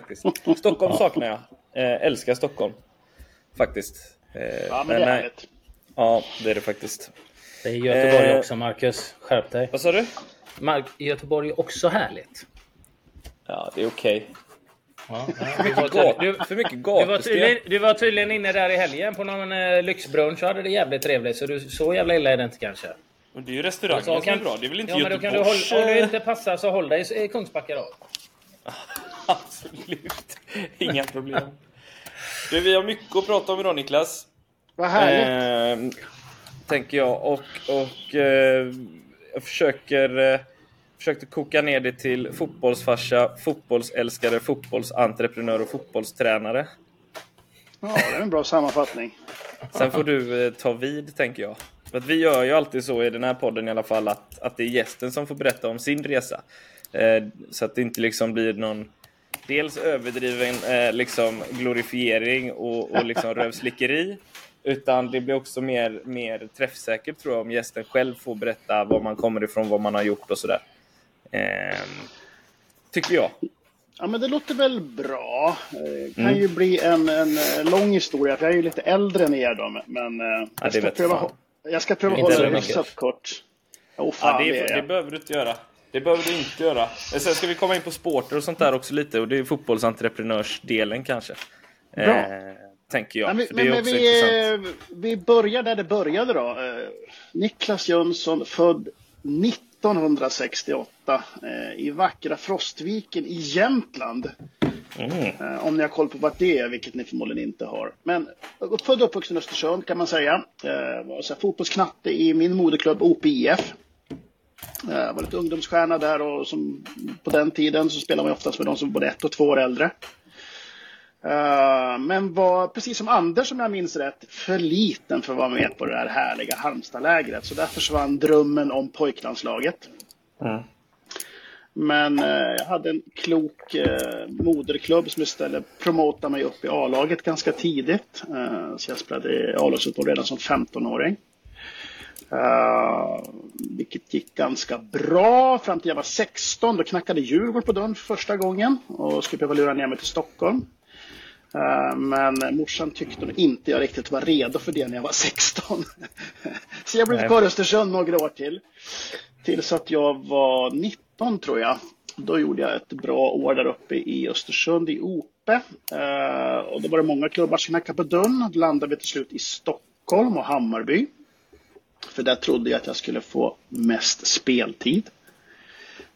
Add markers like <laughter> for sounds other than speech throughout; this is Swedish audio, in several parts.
faktiskt. Stockholm saknar jag. Eh, älskar Stockholm. Faktiskt. Eh, ja, men, men det är härligt. Ja, det är det faktiskt. Det är Göteborg eh, också, Marcus. Skärp dig. Vad sa du? Mark Göteborg är också härligt. Ja, det är okej. Okay. Ja, för, mycket gat, du, var, tydligen, du var tydligen inne där i helgen på någon eh, lyxbrunch och hade det jävligt trevligt. Så du, så jävla illa är det inte kanske. Men det är ju restaurangen som är bra. Det är väl inte ja, Göteborgs... Men då kan du hålla, om du inte passar så håll dig i Kungsbacka då. <laughs> Absolut. Inga problem. Du, vi har mycket att prata om idag Niklas. Vad härligt. Eh, tänker jag. Och, och eh, jag försöker... Eh, försökte koka ner det till fotbollsfarsa, fotbollsälskare, fotbollsentreprenör och fotbollstränare. Ja, det är en bra sammanfattning. Sen får du eh, ta vid, tänker jag. För vi gör ju alltid så i den här podden i alla fall att, att det är gästen som får berätta om sin resa. Eh, så att det inte liksom blir någon dels överdriven eh, liksom glorifiering och, och liksom rövslickeri. Utan det blir också mer, mer träffsäkert tror jag om gästen själv får berätta var man kommer ifrån, vad man har gjort och sådär. Eh, tycker jag. Ja men det låter väl bra. Det kan mm. ju bli en, en lång historia för jag är ju lite äldre än er då. Men eh, ja, jag, ska pröva, jag ska pröva hålla det hyfsat kort. Oh, fan, ja, det, det, det behöver du inte göra. Det behöver du inte göra. Sen ska vi komma in på sporter och sånt där också lite och det är fotbollsentreprenörsdelen kanske. Bra. Eh, tänker jag. Men, men, men vi, vi börjar där det började då. Eh, Niklas Jönsson, född 1968 eh, i vackra Frostviken i Jämtland. Mm. Eh, om ni har koll på vart det är, vilket ni förmodligen inte har. Men född och uppvuxen i Östersund kan man säga. Eh, var så här, fotbollsknatte i min moderklubb OPIF. Jag var lite ungdomsstjärna där och som, på den tiden så spelade man oftast med de som var både ett och två år äldre. Uh, men var, precis som Anders, om jag minns rätt, för liten för att vara med på det här härliga Halmstadlägret. Så där försvann drömmen om pojklandslaget. Mm. Men uh, jag hade en klok moderklubb som istället promotade mig upp i A-laget ganska tidigt. så jag spelade A-lagsfotboll redan som 15-åring. Uh, vilket gick ganska bra fram till jag var 16. Då knackade Djurgården på dörren för första gången och skulle behöva lura ner mig till Stockholm. Uh, men morsan tyckte nog inte jag riktigt var redo för det när jag var 16. <laughs> Så jag blev kvar i Östersund några år till. Tills att jag var 19 tror jag. Då gjorde jag ett bra år där uppe i Östersund i Ope. Uh, och då var det många klubbar som knackade på dörren. Då landade vi till slut i Stockholm och Hammarby. För där trodde jag att jag skulle få mest speltid.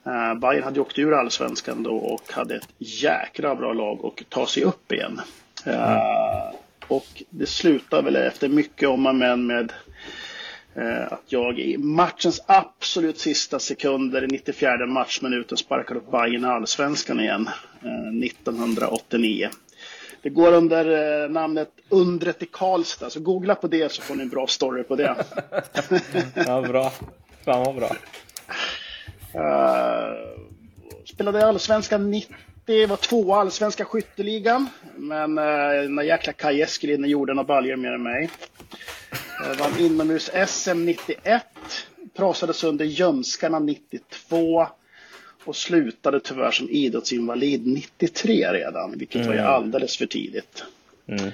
Uh, Bayern hade åkt ur allsvenskan då och hade ett jäkla bra lag och ta sig upp igen. Uh, mm. Och det slutade väl efter mycket om och men med uh, att jag i matchens absolut sista sekunder i 94 matchminuten sparkade upp Bayern i allsvenskan igen 1989. Det går under eh, namnet Undret i Karlstad, så googla på det så får ni en bra story på det. <laughs> ja, bra. Fan vad bra. Uh, spelade Allsvenskan 90, var två allsvenska skytteligan. Men uh, den där jäkla Kaj Eskelinen gjorde några baljor mer än mig. Uh, vann inomhus-SM 91. Prasade sönder Jönskarna 92 och slutade tyvärr som idrottsinvalid 93 redan, vilket mm. var ju mm. alldeles för tidigt. Mm.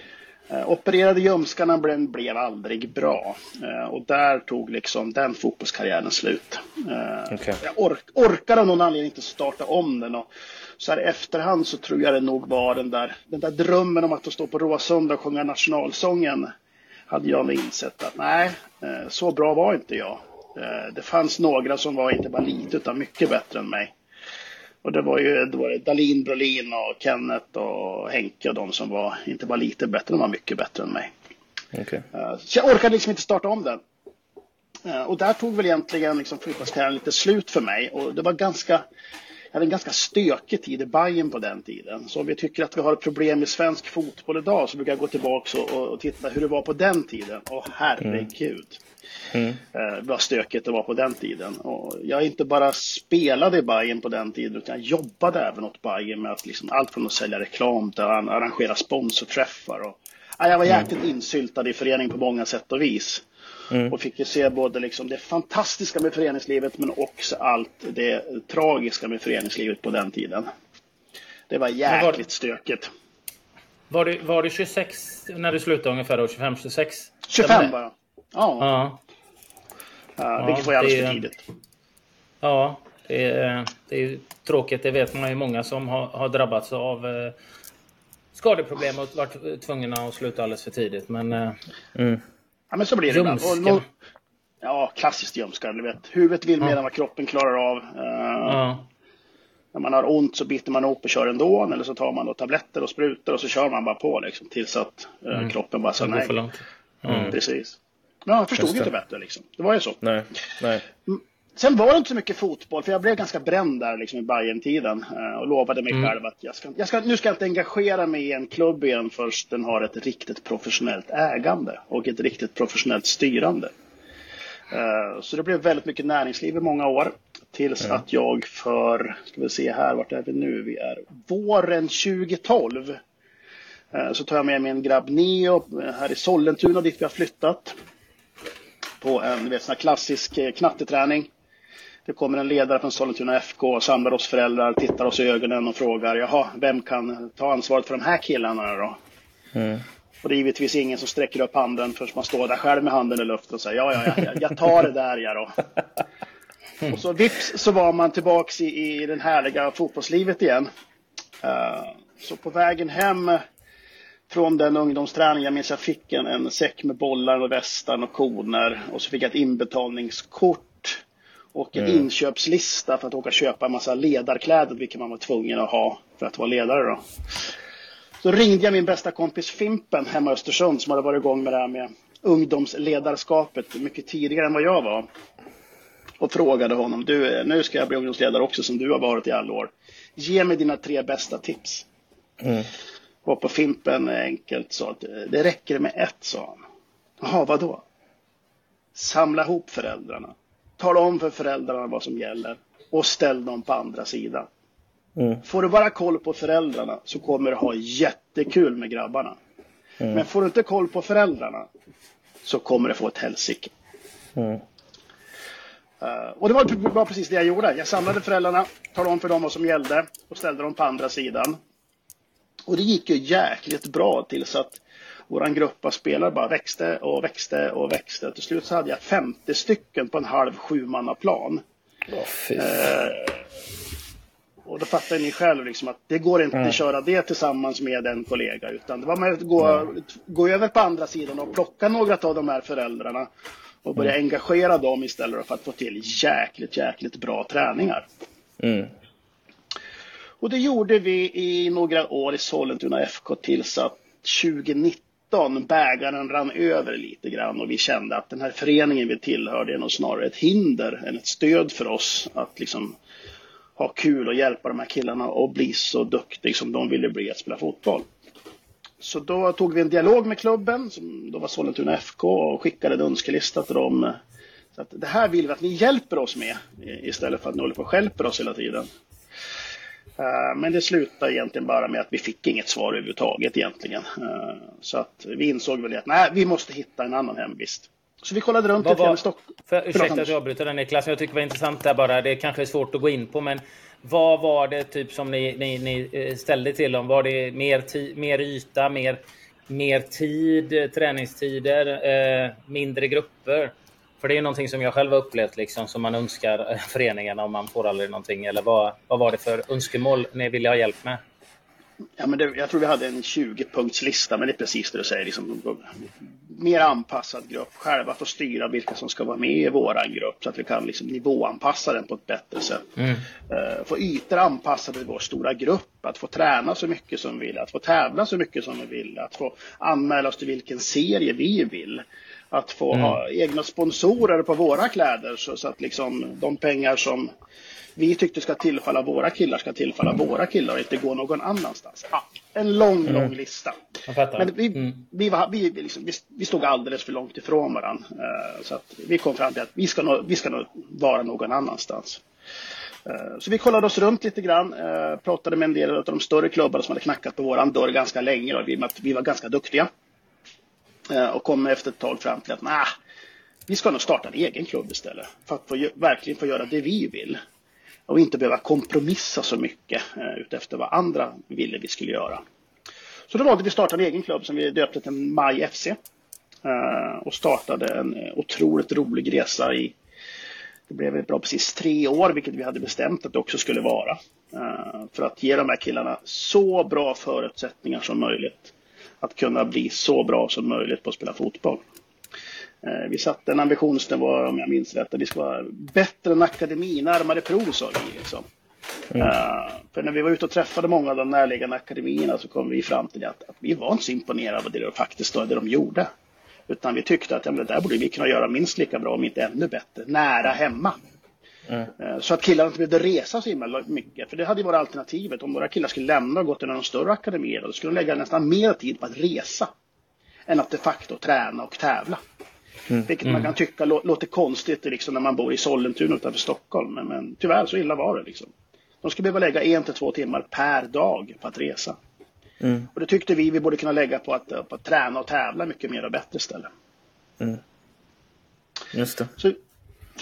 Eh, opererade ljumskarna blev, blev aldrig bra eh, och där tog liksom den fotbollskarriären slut. Eh, okay. Jag ork, orkade av någon anledning inte starta om den och så här i efterhand så tror jag det nog var den där, den där drömmen om att stå på Råsunda och sjunga nationalsången hade jag nog insett att nej, så bra var inte jag. Det fanns några som var inte bara lite utan mycket bättre än mig. Och det var ju det var Dalin, Brolin och Kenneth och Henke och de som var inte bara lite bättre, de var mycket bättre än mig. Okay. Eh, så jag orkade liksom inte starta om den. Eh, och där tog väl egentligen liksom fotbollskarriären lite slut för mig och det var ganska jag hade en ganska stökig tid i Bayern på den tiden. Så om vi tycker att vi har ett problem i svensk fotboll idag så brukar jag gå tillbaka och, och titta hur det var på den tiden. Åh herregud. Mm. Mm. Eh, vad stökigt det var på den tiden. Och jag inte bara spelade i Bayern på den tiden utan jag jobbade även åt Bayern med att liksom, allt från att sälja reklam till att arrangera sponsorträffar. Och, ja, jag var mm. jäkligt mm. insyltad i föreningen på många sätt och vis. Mm. Och fick ju se både liksom det fantastiska med föreningslivet men också allt det tragiska med föreningslivet på den tiden. Det var jäkligt stökigt. Var du, var du 26 när du slutade ungefär då? 25, 26? 25 bara. Ja. Ja. Ja vilket var alldeles det- för tidigt. Ja, det är, det är tråkigt. Det vet man ju många som har, har drabbats av eh, skadeproblem och varit tvungna att sluta alldeles för tidigt. Men eh, Ja, men så blir det ibland. Ja, klassiskt ljumskar. Du vet. Huvudet vill mer än vad kroppen klarar av. Eh, ja, När man har ont så biter man ihop och kör ändå. Eller så tar man då tabletter och sprutor och så kör man bara på liksom, tills att eh, kroppen bara säger nej. långt. Mm. Precis. Men jag förstod Just inte det. bättre liksom. Det var ju så. Nej, nej. Sen var det inte så mycket fotboll, för jag blev ganska bränd där liksom, i bayern tiden eh, och lovade mig själv att jag ska, jag ska, nu ska jag inte engagera mig i en klubb igen först den har ett riktigt professionellt ägande och ett riktigt professionellt styrande. Eh, Så det blev väldigt mycket näringsliv i många år. Tills att jag för, ska vi se här, vart är vi nu? Vi är våren 2012. eh, Så tar jag med min grabb Neo här i Sollentuna dit vi har flyttat. På en du vet, sån här klassisk eh, knatteträning. Det kommer en ledare från Sollentuna FK och samlar oss föräldrar, tittar oss i ögonen och frågar jaha, vem kan ta ansvaret för de här killarna då? Och det är givetvis ingen som sträcker upp handen förrän man står där själv med handen i luften och säger ja, ja, ja, jag- jag tar det där ja då. <laughs> Och så vips så var man tillbaks i, i den härliga fotbollslivet igen. Eh, så på vägen hem från den ungdomsträningen, jag minns jag fick en, en säck med bollar och västar och koner och så fick jag ett inbetalningskort och en inköpslista för att åka och köpa en massa ledarkläder, vilket man var tvungen att ha för att vara ledare då. Så ringde jag min bästa kompis Fimpen hemma i Östersund som hade varit igång med det här med ungdomsledarskapet mycket tidigare än vad jag var. Och frågade honom, du nu ska jag bli ungdomsledare också som du har varit i alla år. Ge mig dina tre bästa tips. Och på Fimpen enkelt sa att det räcker med ett, sa han. Jaha, vadå? Samla ihop föräldrarna. Tala om för föräldrarna vad som gäller och ställ dem på andra sidan. Får du bara koll på föräldrarna så kommer du ha jättekul med grabbarna. Men får du inte koll på föräldrarna så kommer du få ett helsike. Eh, och det var, var precis det jag gjorde. Jag samlade föräldrarna, talade om för dem vad som gällde och ställde dem på andra sidan. Och det gick ju jäkligt bra tills att våran grupp av spelare bara växte och växte och växte. Till slut så hade jag 50 stycken på en halv sjumannaplan. Åh, fy. Och då fattar ni själv liksom att det går inte att köra det tillsammans med en kollega. Utan det var med att gå, gå över på andra sidan och plocka några av de här föräldrarna. Och börja engagera dem istället för att få till jäkligt, jäkligt bra träningar. Och det gjorde vi i några år i Sollentuna FK tills att 2019 bägaren rann över lite grann och vi kände att den här föreningen vi tillhörde är nog snarare ett hinder än ett stöd för oss att liksom ha kul och hjälpa de här killarna och bli så duktig som de ville bli att spela fotboll. Så då tog vi en dialog med klubben, som då var Sollentuna FK, och skickade en önskelista till dem. Så att det här vill vi att ni hjälper oss med istället för att ni håller på och stjälper oss hela tiden. Eh, Men det slutade egentligen bara med att vi fick inget svar överhuvudtaget egentligen. Eh, Så att vi insåg väl att nej, vi måste hitta en annan hemvist. Så vi kollade runt lite grann i Stockholm. för, ursäkta att jag avbryter den Niklas, men jag tycker det var intressant där bara. Det kanske är svårt att gå in på, men vad var det typ som ni, ni, ni eh, ställde till dem? Var det mer, ti, mer yta, mer, mer tid, träningstider, eh, mindre grupper? För det är någonting som jag själv har upplevt liksom, som man önskar <laughs> föreningen om man får aldrig någonting. Eller vad, vad var det för önskemål ni ville ha hjälp med? Ja, men det, jag tror vi hade en 20-punktslista, men det är precis det du säger. Liksom, mer anpassad grupp. Själva få styra vilka som ska vara med i våran grupp så att vi kan liksom, nivåanpassa den på ett bättre sätt. Eh, få ytor anpassade till vår stora grupp. Att få träna så mycket som vi vill. Att få tävla så mycket som vi vill. Att få anmäla oss till vilken serie vi vill. Att få ha egna sponsorer på våra kläder så, så att liksom, de pengar som vi tyckte ska tillfalla våra killar ska tillfalla våra killar och inte gå någon annanstans. Ja, en lång, lång lista. Men vi, vi, var, vi, vi, liksom, vi, vi stod alldeles för långt ifrån varandra. Eh, så att vi kom fram till att vi ska nog, vi ska nog vara någon annanstans. Eh, så vi kollade oss runt lite grann, eh, pratade med en del av de större klubbarna som hade knackat på våran dörr ganska länge och vi, att vi var ganska duktiga. Eh, och kom efter ett tag fram till att nah, vi ska nog starta en egen klubb istället. För att få, verkligen få göra det vi vill. och inte behöva kompromissa så mycket eh, utefter vad andra ville vi skulle göra. Så då valde vi att starta en egen klubb som vi döpte till Maj FC. Eh, och startade en eh, otroligt rolig resa i det blev bra precis tre år, vilket vi hade bestämt att det också skulle vara. Eh, för att ge de här killarna så bra förutsättningar som möjligt. Att kunna bli så bra som möjligt på att spela fotboll. Eh, vi satte en ambitionsnivå, om jag minns rätt, att vi ska vara bättre än akademi, närmare prov sa vi. Liksom. Mm. Uh, för när vi var ute och träffade många av de närliggande akademierna så kom vi fram till att, att vi var inte så imponerade av det de faktiskt det de gjorde. Utan vi tyckte att ja, det där borde vi kunna göra minst lika bra, om inte ännu bättre, nära hemma. Mm. Uh, så att killarna inte behövde resa så himla mycket. För det hade ju varit alternativet. Om våra killar skulle lämna och gå till någon större akademier, då skulle de lägga nästan mer tid på att resa. Än att de facto träna och tävla. Mm. Vilket man kan tycka låter konstigt liksom, när man bor i Sollentuna utanför Stockholm. Men, men tyvärr så illa var det. Liksom. De skulle behöva lägga en till två timmar per dag på att resa. Mm. Och det tyckte vi vi borde kunna lägga på att, på att träna och tävla mycket mer och bättre istället. Mm. Just det. Så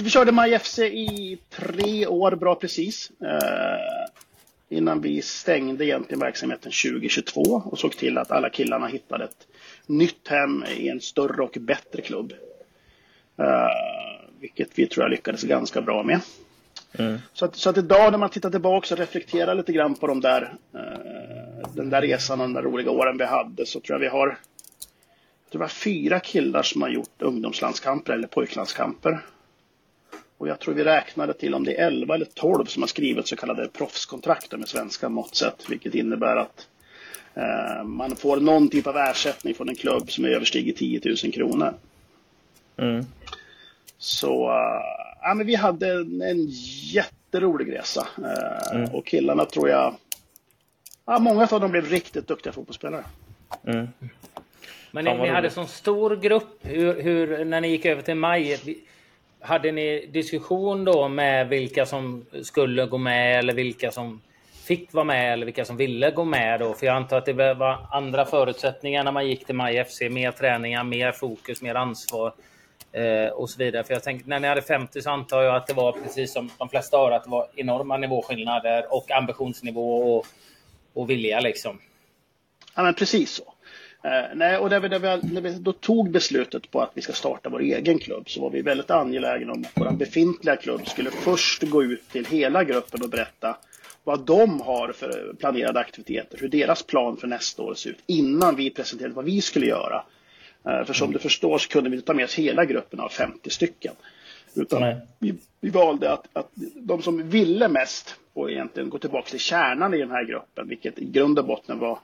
vi körde Maj FC i tre år, bra precis. Eh, innan vi stängde egentligen verksamheten 2022 och såg till att alla killarna hittade ett nytt hem i en större och bättre klubb. Uh, vilket vi tror jag lyckades ganska bra med. Mm. Så, att, så att idag när man tittar tillbaka och reflekterar lite grann på de där, uh, den där resan och de där roliga åren vi hade så tror jag vi har det var fyra killar som har gjort ungdomslandskamper eller pojklandskamper. Och jag tror vi räknade till om det är 11 eller 12 som har skrivit så kallade proffskontrakt med svenska mått sätt, vilket innebär att uh, man får någon typ av ersättning från en klubb som överstiger 10 000 kronor. Mm. Så ja, men vi hade en jätterolig resa. Uh, mm. Och killarna tror jag, ja, många av dem blev riktigt duktiga fotbollsspelare. Mm. Men ni, ni hade sån stor grupp. Hur, hur, när ni gick över till maj, hade ni diskussion då med vilka som skulle gå med eller vilka som fick vara med eller vilka som ville gå med då? För jag antar att det var andra förutsättningar när man gick till Maj FC. Mer träningar, mer fokus, mer ansvar eh, och så vidare. För jag tänkte, när ni hade 50 så antar jag att det var precis som de flesta har, att det var enorma nivåskillnader och ambitionsnivå och, och vilja liksom. Ja, men precis så. Eh, nej, och där vi, där vi, när vi då tog beslutet på att vi ska starta vår egen klubb så var vi väldigt angelägna om att vår befintliga klubb skulle först gå ut till hela gruppen och berätta vad de har för planerade aktiviteter, hur deras plan för nästa år ser ut innan vi presenterade vad vi skulle göra. Eh, för som du förstår så kunde vi inte ta med oss hela gruppen av 50 stycken. Utan vi, vi, valde att, att de som ville mest och egentligen gå tillbaka till kärnan i den här gruppen, vilket i grund och botten var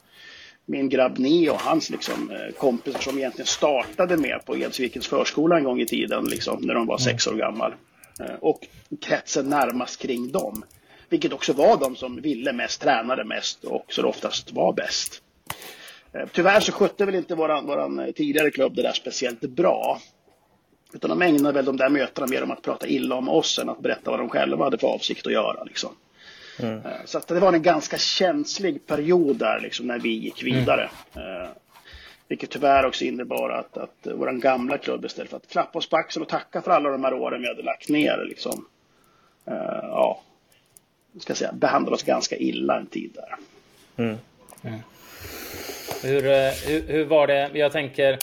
min grabb Neo och hans liksom, eh, kompisar som egentligen startade med på Edsvikens förskola en gång i tiden, liksom, när de var sex år gammal. Eh, och kretsen närmast kring dem. Vilket också var de som ville mest, tränade mest och så oftast var bäst. Eh, tyvärr så skötte väl inte våran, våran tidigare klubb det där speciellt bra. Utan de ägnade väl de där mötena mer om att prata illa om oss än att berätta vad de själva hade för avsikt att göra. Liksom. Mm. Eh, så att det var en ganska känslig period där liksom, när vi gick vidare. Mm. Vilket tyvärr också innebar att, att vår gamla klubb istället för att klappa oss på axeln och tacka för alla de här åren vi hade lagt ner, liksom, uh, ja, ska säga, behandlade oss ganska illa en tid där. Mm. Mm. Hur, eh, hur, hur, var det? Jag tänker...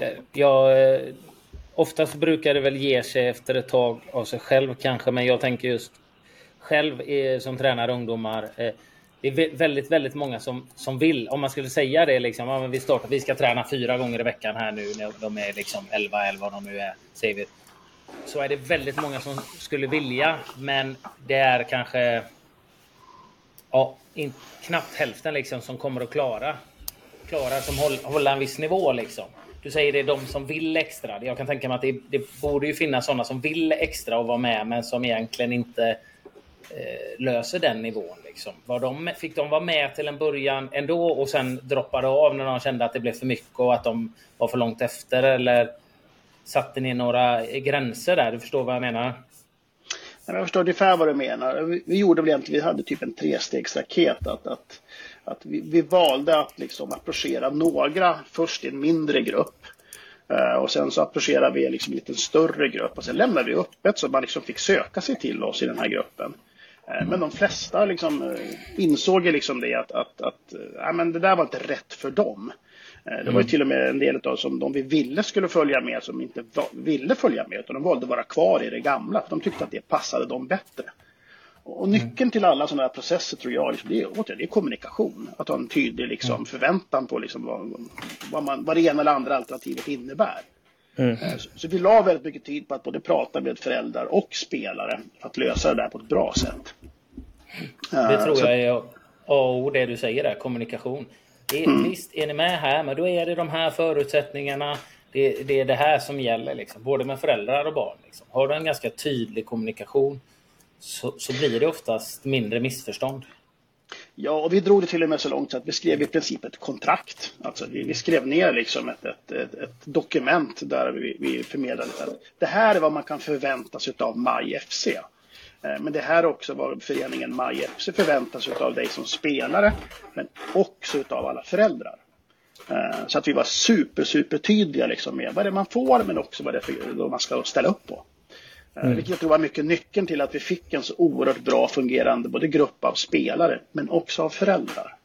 Eh, jag, eh, oftast brukar det väl ge sig efter ett tag av sig själv kanske, men jag tänker just själv eh, som tränar ungdomar. Eh, det är väldigt, väldigt många som, som vill. Om man skulle säga det liksom. Ja, vi, startar, vi ska träna fyra gånger i veckan här nu när de är liksom 11 eller vad de nu är. Säger vi. Så är det väldigt många som skulle vilja, men det är kanske ja, in, knappt hälften liksom som kommer att klara klarar som håll, hålla en viss nivå liksom. Du säger det är de som vill extra. Jag kan tänka mig att det, det borde ju finnas sådana som vill extra och vara med men som egentligen inte eh, Eh, löser den nivån. Liksom. Var de, fick de vara med till en början ändå och sen droppade av när de kände att det blev för mycket och att de var för långt efter? Eller satte ni några gränser där? Du förstår vad jag menar? Jag förstår ungefär vad du menar. Vi, vi gjorde väl egentligen, vi hade typ en trestegsraket. Att, att att vi, vi valde att liksom approchera några först i en mindre grupp. Eh, och sen så approcherade vi liksom en lite större grupp och sen lämnade vi öppet så man liksom fick söka sig till oss i den här gruppen. Men de flesta liksom insåg ju liksom det att, att, att ja, men det där var inte rätt för dem. Det var ju mm. till och med en del av som de vi ville skulle följa med som inte ville följa med utan de valde att vara kvar i det gamla för de tyckte att det passade dem bättre. Och nyckeln till alla sådana här processer tror jag liksom, det, är, det är kommunikation. Att ha en tydlig liksom, mm. förväntan på liksom, vad, vad, man, vad det ena eller andra alternativet innebär. Mm. Eh, så, så, vi la väldigt mycket tid på att både prata med föräldrar och spelare för att lösa det där på ett bra sätt. Det tror så, jag är A och det du säger där, kommunikation. Det, mm. Visst, är ni med här, men då är det de här förutsättningarna. Det, det är det här som gäller, liksom, både med föräldrar och barn. Liksom. Har du en ganska tydlig kommunikation så, så blir det oftast mindre missförstånd. Ja, och vi drog det till och med så långt så att vi skrev i princip ett kontrakt. Alltså vi, vi skrev ner liksom ett, ett, ett, ett dokument där vi, vi förmedlade att det här är vad man kan förvänta sig av Maj FC. Eh, men det här är också vad föreningen Maj FC förväntar sig av dig som spelare, men också av alla föräldrar. Eh, så att vi var super, super tydliga liksom med vad det är man får, men också vad det är för, man ska ställa upp på. Eh, mm. Vilket jag tror var mycket nyckeln till att vi fick en så oerhört bra fungerande både grupp av spelare men också av föräldrar.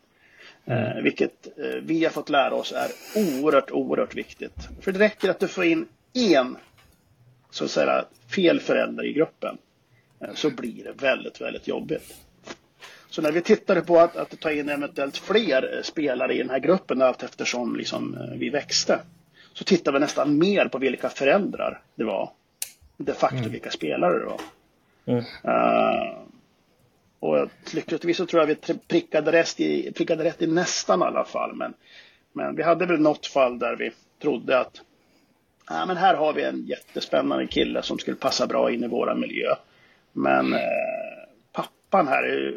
Eh, mm. vilket eh, vi har fått lära oss är oerhört, oerhört viktigt. För det räcker att du får in en så att säga, fel förälder i gruppen så blir det väldigt, väldigt jobbigt. Så när vi tittade på att, att ta in eventuellt fler spelare i den här gruppen allt eftersom liksom, vi växte så tittade vi nästan mer på vilka föräldrar det var de facto mm. vilka spelare det var. Mm. Uh, och lyckligtvis så tror jag vi prickade, rätt i, prickade rätt i nästan alla fall. Men, men vi hade väl något fall där vi trodde att ja, men här har vi en jättespännande kille som skulle passa bra in i våra miljö. Men eh, pappan här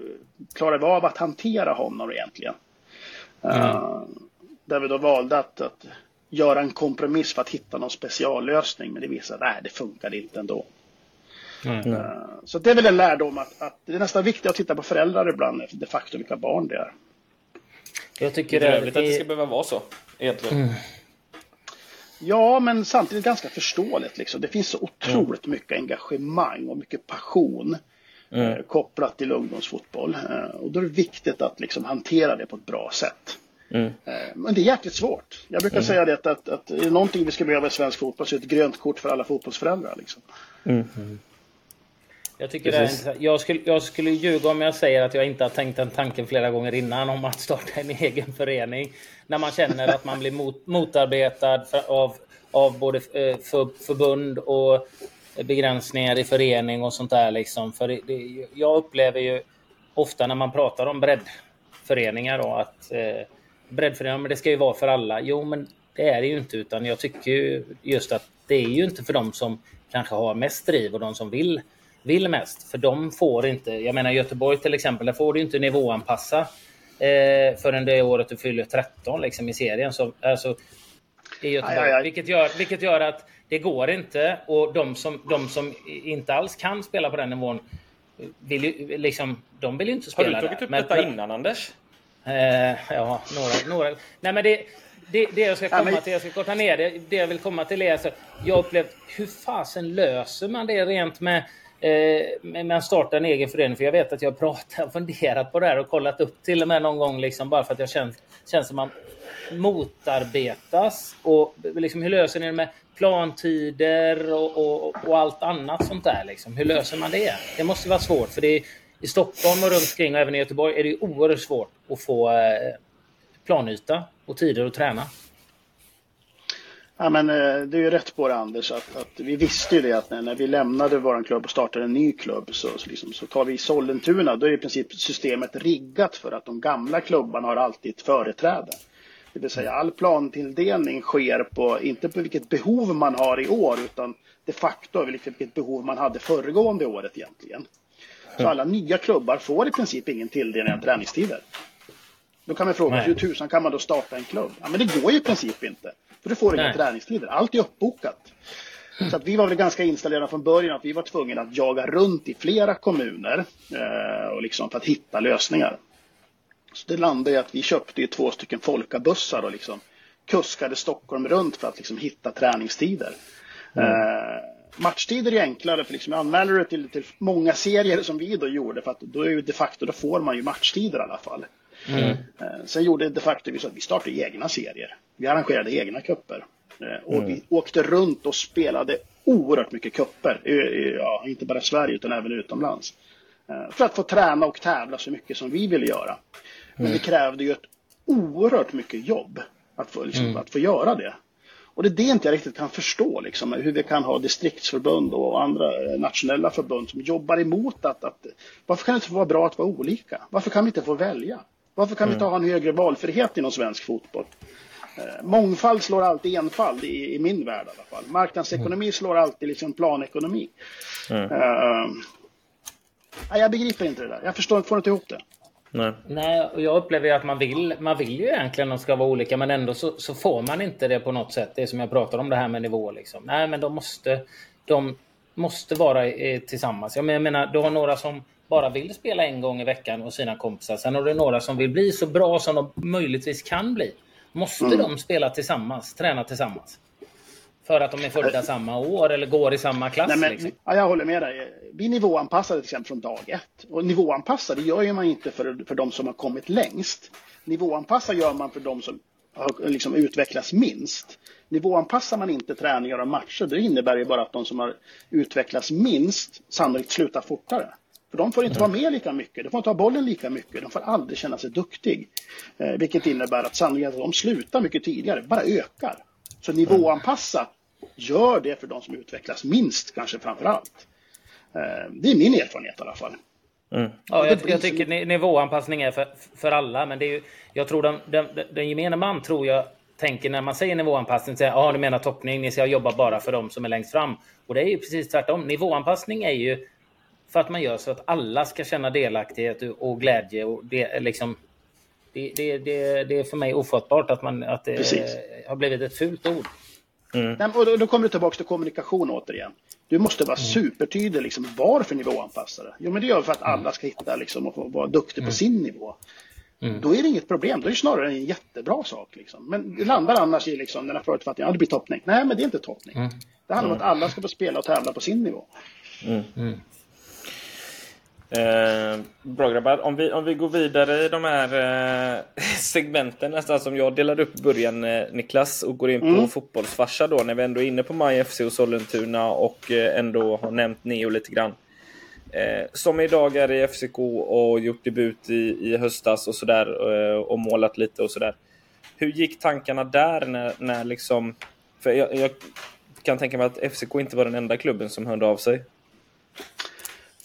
klarar vi av att hantera honom egentligen. Mm. Uh, där vi då valde att, att göra en kompromiss för att hitta någon speciallösning. Men det visade sig att det funkade inte ändå. Mm. Så det är väl en lärdom att, att det är nästan viktigt att titta på föräldrar ibland, de facto vilka barn det är. Jag tycker det är trevligt att det ska behöva vara så, egentligen. Mm. Ja, men samtidigt ganska förståeligt. Liksom. Det finns så otroligt mm. mycket engagemang och mycket passion mm. eh, kopplat till ungdomsfotboll. Eh, och då är det viktigt att liksom, hantera det på ett bra sätt. Mm. Eh, men det är jäkligt svårt. Jag brukar mm. säga det att, att är det någonting vi ska behöva i svensk fotboll så är det ett grönt kort för alla fotbollsföräldrar. Liksom. Mm. Jag, tycker det är, jag, skulle, jag skulle ljuga om jag säger att jag inte har tänkt den tanken flera gånger innan om att starta en <laughs> egen förening. När man känner att man blir mot, motarbetad för, av, av både eh, för, förbund och begränsningar i förening och sånt där. Liksom. För det, det, jag upplever ju ofta när man pratar om breddföreningar då, att eh, breddföreningar, men det ska ju vara för alla. Jo, men det är det ju inte, utan jag tycker ju just att det är ju inte för dem som kanske har mest driv och de som vill, vill mest. För de får inte, jag menar Göteborg till exempel, där får du inte nivåanpassa eh, förrän det året du fyller 13 liksom, i serien. Så, alltså, i Göteborg, aj, aj, aj. Vilket, gör, vilket gör att det går inte och de som, de som inte alls kan spela på den nivån vill ju, liksom, de vill ju inte spela där. Har du tagit upp där. detta innan Anders? Eh, ja, några, några. Nej, men det, det, det jag ska komma till, jag ska korta ner det. Det jag vill komma till är alltså, jag upplevt hur fasen löser man det rent med eh, med att starta en egen förening. För jag vet att jag pratat funderat på det här och kollat upp till och med någon gång liksom bara för att jag känns, känns som man motarbetas. Och liksom, hur löser ni det med plantider och, och, och allt annat sånt där? Liksom? Hur löser man det? Det måste vara svårt för det är, i Stockholm och runt omkring och även i Göteborg är det oerhört svårt att få eh, planyta och tider att träna. Ja, men, eh, det är ju rätt på det Anders, att, att vi visste ju det att när, när vi lämnade vår klubb och startade en ny klubb så, så, liksom, så tar vi Sollentuna, då är i princip systemet riggat för att de gamla klubbarna har alltid ett företräde. Det vill säga all plantilldelning sker på, inte på vilket behov man har i år, utan de facto vilket behov man hade föregående året egentligen. Så alla nya klubbar får i princip ingen tilldelning av träningstider. Då kan man fråga sig hur tusan kan man då starta en klubb? Ja, men det går ju i princip inte. För du får inga träningstider. Allt är uppbokat. Så att vi var väl ganska inställda från början att vi var tvungna att jaga runt i flera kommuner eh, och liksom för att hitta lösningar. Så det landade i att vi köpte två stycken folkabussar och liksom kuskade Stockholm runt för att liksom hitta träningstider. Mm. Eh, matchtider är enklare för liksom jag anmäler det till, till många serier som vi då gjorde för att då är ju de facto, då får man ju matchtider i alla fall. Mm. Eh, sen gjorde de facto vi så att vi startade egna serier. Vi arrangerade egna kupper. Eh, och mm. vi åkte runt och spelade oerhört mycket kupper. Ja, inte bara i Sverige utan även utomlands. Eh, för att få träna och tävla så mycket som vi ville göra. Men mm. det krävde ju ett oerhört mycket jobb att få, liksom, mm. att få göra det. Och det är det inte jag riktigt kan förstå, liksom, hur vi kan ha distriktsförbund och andra nationella förbund som jobbar emot att, att varför kan det inte vara bra att vara olika? Varför kan vi inte få välja? Varför kan mm. vi inte ha en högre valfrihet inom svensk fotboll? Eh, mångfald slår alltid enfald i, i min värld i alla fall. Marknadsekonomi mm. slår alltid liksom planekonomi. Mm. Uh, jag begriper inte det där. Jag förstår, får inte ihop det. Nej. Nej, jag upplever att man vill, man vill ju egentligen att de ska vara olika men ändå så, så, får man inte det på något sätt. Det är som jag pratar om det här med nivå. Liksom. Nej, men de måste, de måste vara eh, tillsammans. Jag menar, du har några som bara vill spela en gång i veckan hos sina kompisar. Sen har du några som vill bli så bra som de möjligtvis kan bli. Måste mm. de spela tillsammans, träna tillsammans? För att de är födda samma år eller går i samma klass? Nej, men, liksom. ja, jag håller med dig. Vi nivåanpassade till exempel från dag ett. Och nivåanpassade gör man inte för, för de som har kommit längst. Nivåanpassa gör man för de som har liksom utvecklats minst. Nivåanpassar man inte träningar och matcher, det innebär ju bara att de som har utvecklats minst sannolikt slutar fortare. För de får inte vara med lika mycket, de får inte ha bollen lika mycket, de får aldrig känna sig duktig. Eh, vilket innebär att sannolikheten att de slutar mycket tidigare bara ökar. Så nivåanpassa gör det för de som utvecklas minst, kanske framför allt. Eh, det är min erfarenhet i alla fall. Mm. Ja, jag, jag, tycker nivåanpassning är för, för alla, men det är ju, jag tror den, den, den gemene man tror jag tänker när man säger nivåanpassning, säger ja, du menar toppning, ni ska jobba bara för de som är längst fram. Och det är ju precis tvärtom. Nivåanpassning är ju för att man gör så att alla ska känna delaktighet och glädje. Och det, liksom, det, det, det, det är för mig ofattbart att, man, att det Precis. har blivit ett fult ord. Mm. Och då kommer du tillbaka till kommunikation återigen. Du måste vara mm. supertydlig. Liksom, varför nivåanpassare? Jo, men det gör för att alla ska hitta liksom, och vara duktig på mm. sin nivå. Mm. Då är det inget problem. Då är det snarare en jättebra sak. Liksom. Men det landar annars i liksom, den här förutfattningen. Ja, det blir toppning. Nej, men det är inte toppning. Mm. Det handlar om att alla ska få spela och tävla på sin nivå. Eh, bra grabbar. Om vi, om vi går vidare i de här eh, <laughs> segmenten nästan som jag delade upp i början eh, Niklas och går in på mm. fotbollsfarsa då när vi ändå är inne på Maj FC och Sollentuna och eh, ändå har nämnt Neo lite grann. Eh, som idag är i FCK och gjort debut i, i höstas och sådär eh, och målat lite och sådär. Hur gick tankarna där när, när liksom... För jag, jag kan tänka mig att FCK inte var den enda klubben som hörde av sig.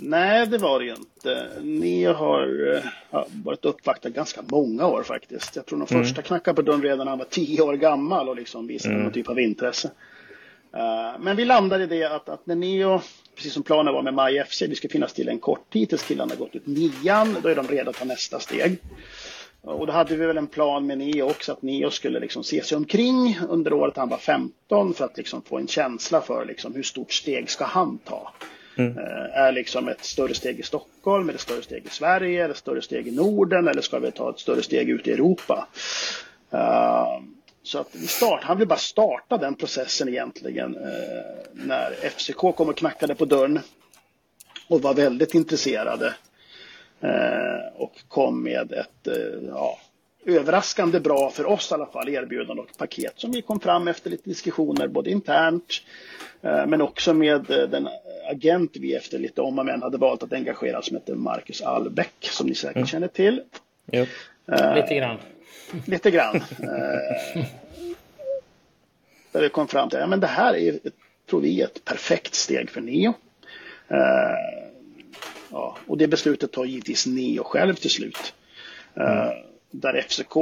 Nej, det var det inte. Ni har uh, varit uppvaktad ganska många år faktiskt. Jag tror de mm. första knackade på dörren redan när han var tio år gammal och liksom visade mm. någon typ av intresse. Uh, men vi landade i det att, att när Neo, precis som planen var med Maj FC, vi ska finnas till en kort tid tills killarna gått ut nian. Då är de redo att ta nästa steg. Och då hade vi väl en plan med Neo också, att Neo skulle liksom se sig omkring under året han var 15 för att liksom få en känsla för liksom hur stort steg ska han ta. Mm. Eh, är liksom ett större steg i Stockholm, eller ett större steg i Sverige, eller ett större steg i Norden eller ska vi ta ett större steg ut i Europa? Uh, så att vi start, han vill bara starta den processen egentligen uh, när FCK kom och knackade på dörren och var väldigt intresserade uh, och kom med ett ja, överraskande bra för oss i alla fall erbjudande och paket som vi kom fram efter lite diskussioner både internt men också med den agent vi efter lite om och men hade valt att engagera som heter Marcus Albeck som ni säkert mm. känner till. Yep. Uh, lite grann. Lite grann. Uh, där vi kom fram till att ja, det här är, tror vi, ett perfekt steg för Neo. Uh, ja, och det beslutet tar givetvis Neo själv till slut. Mm. Där FCK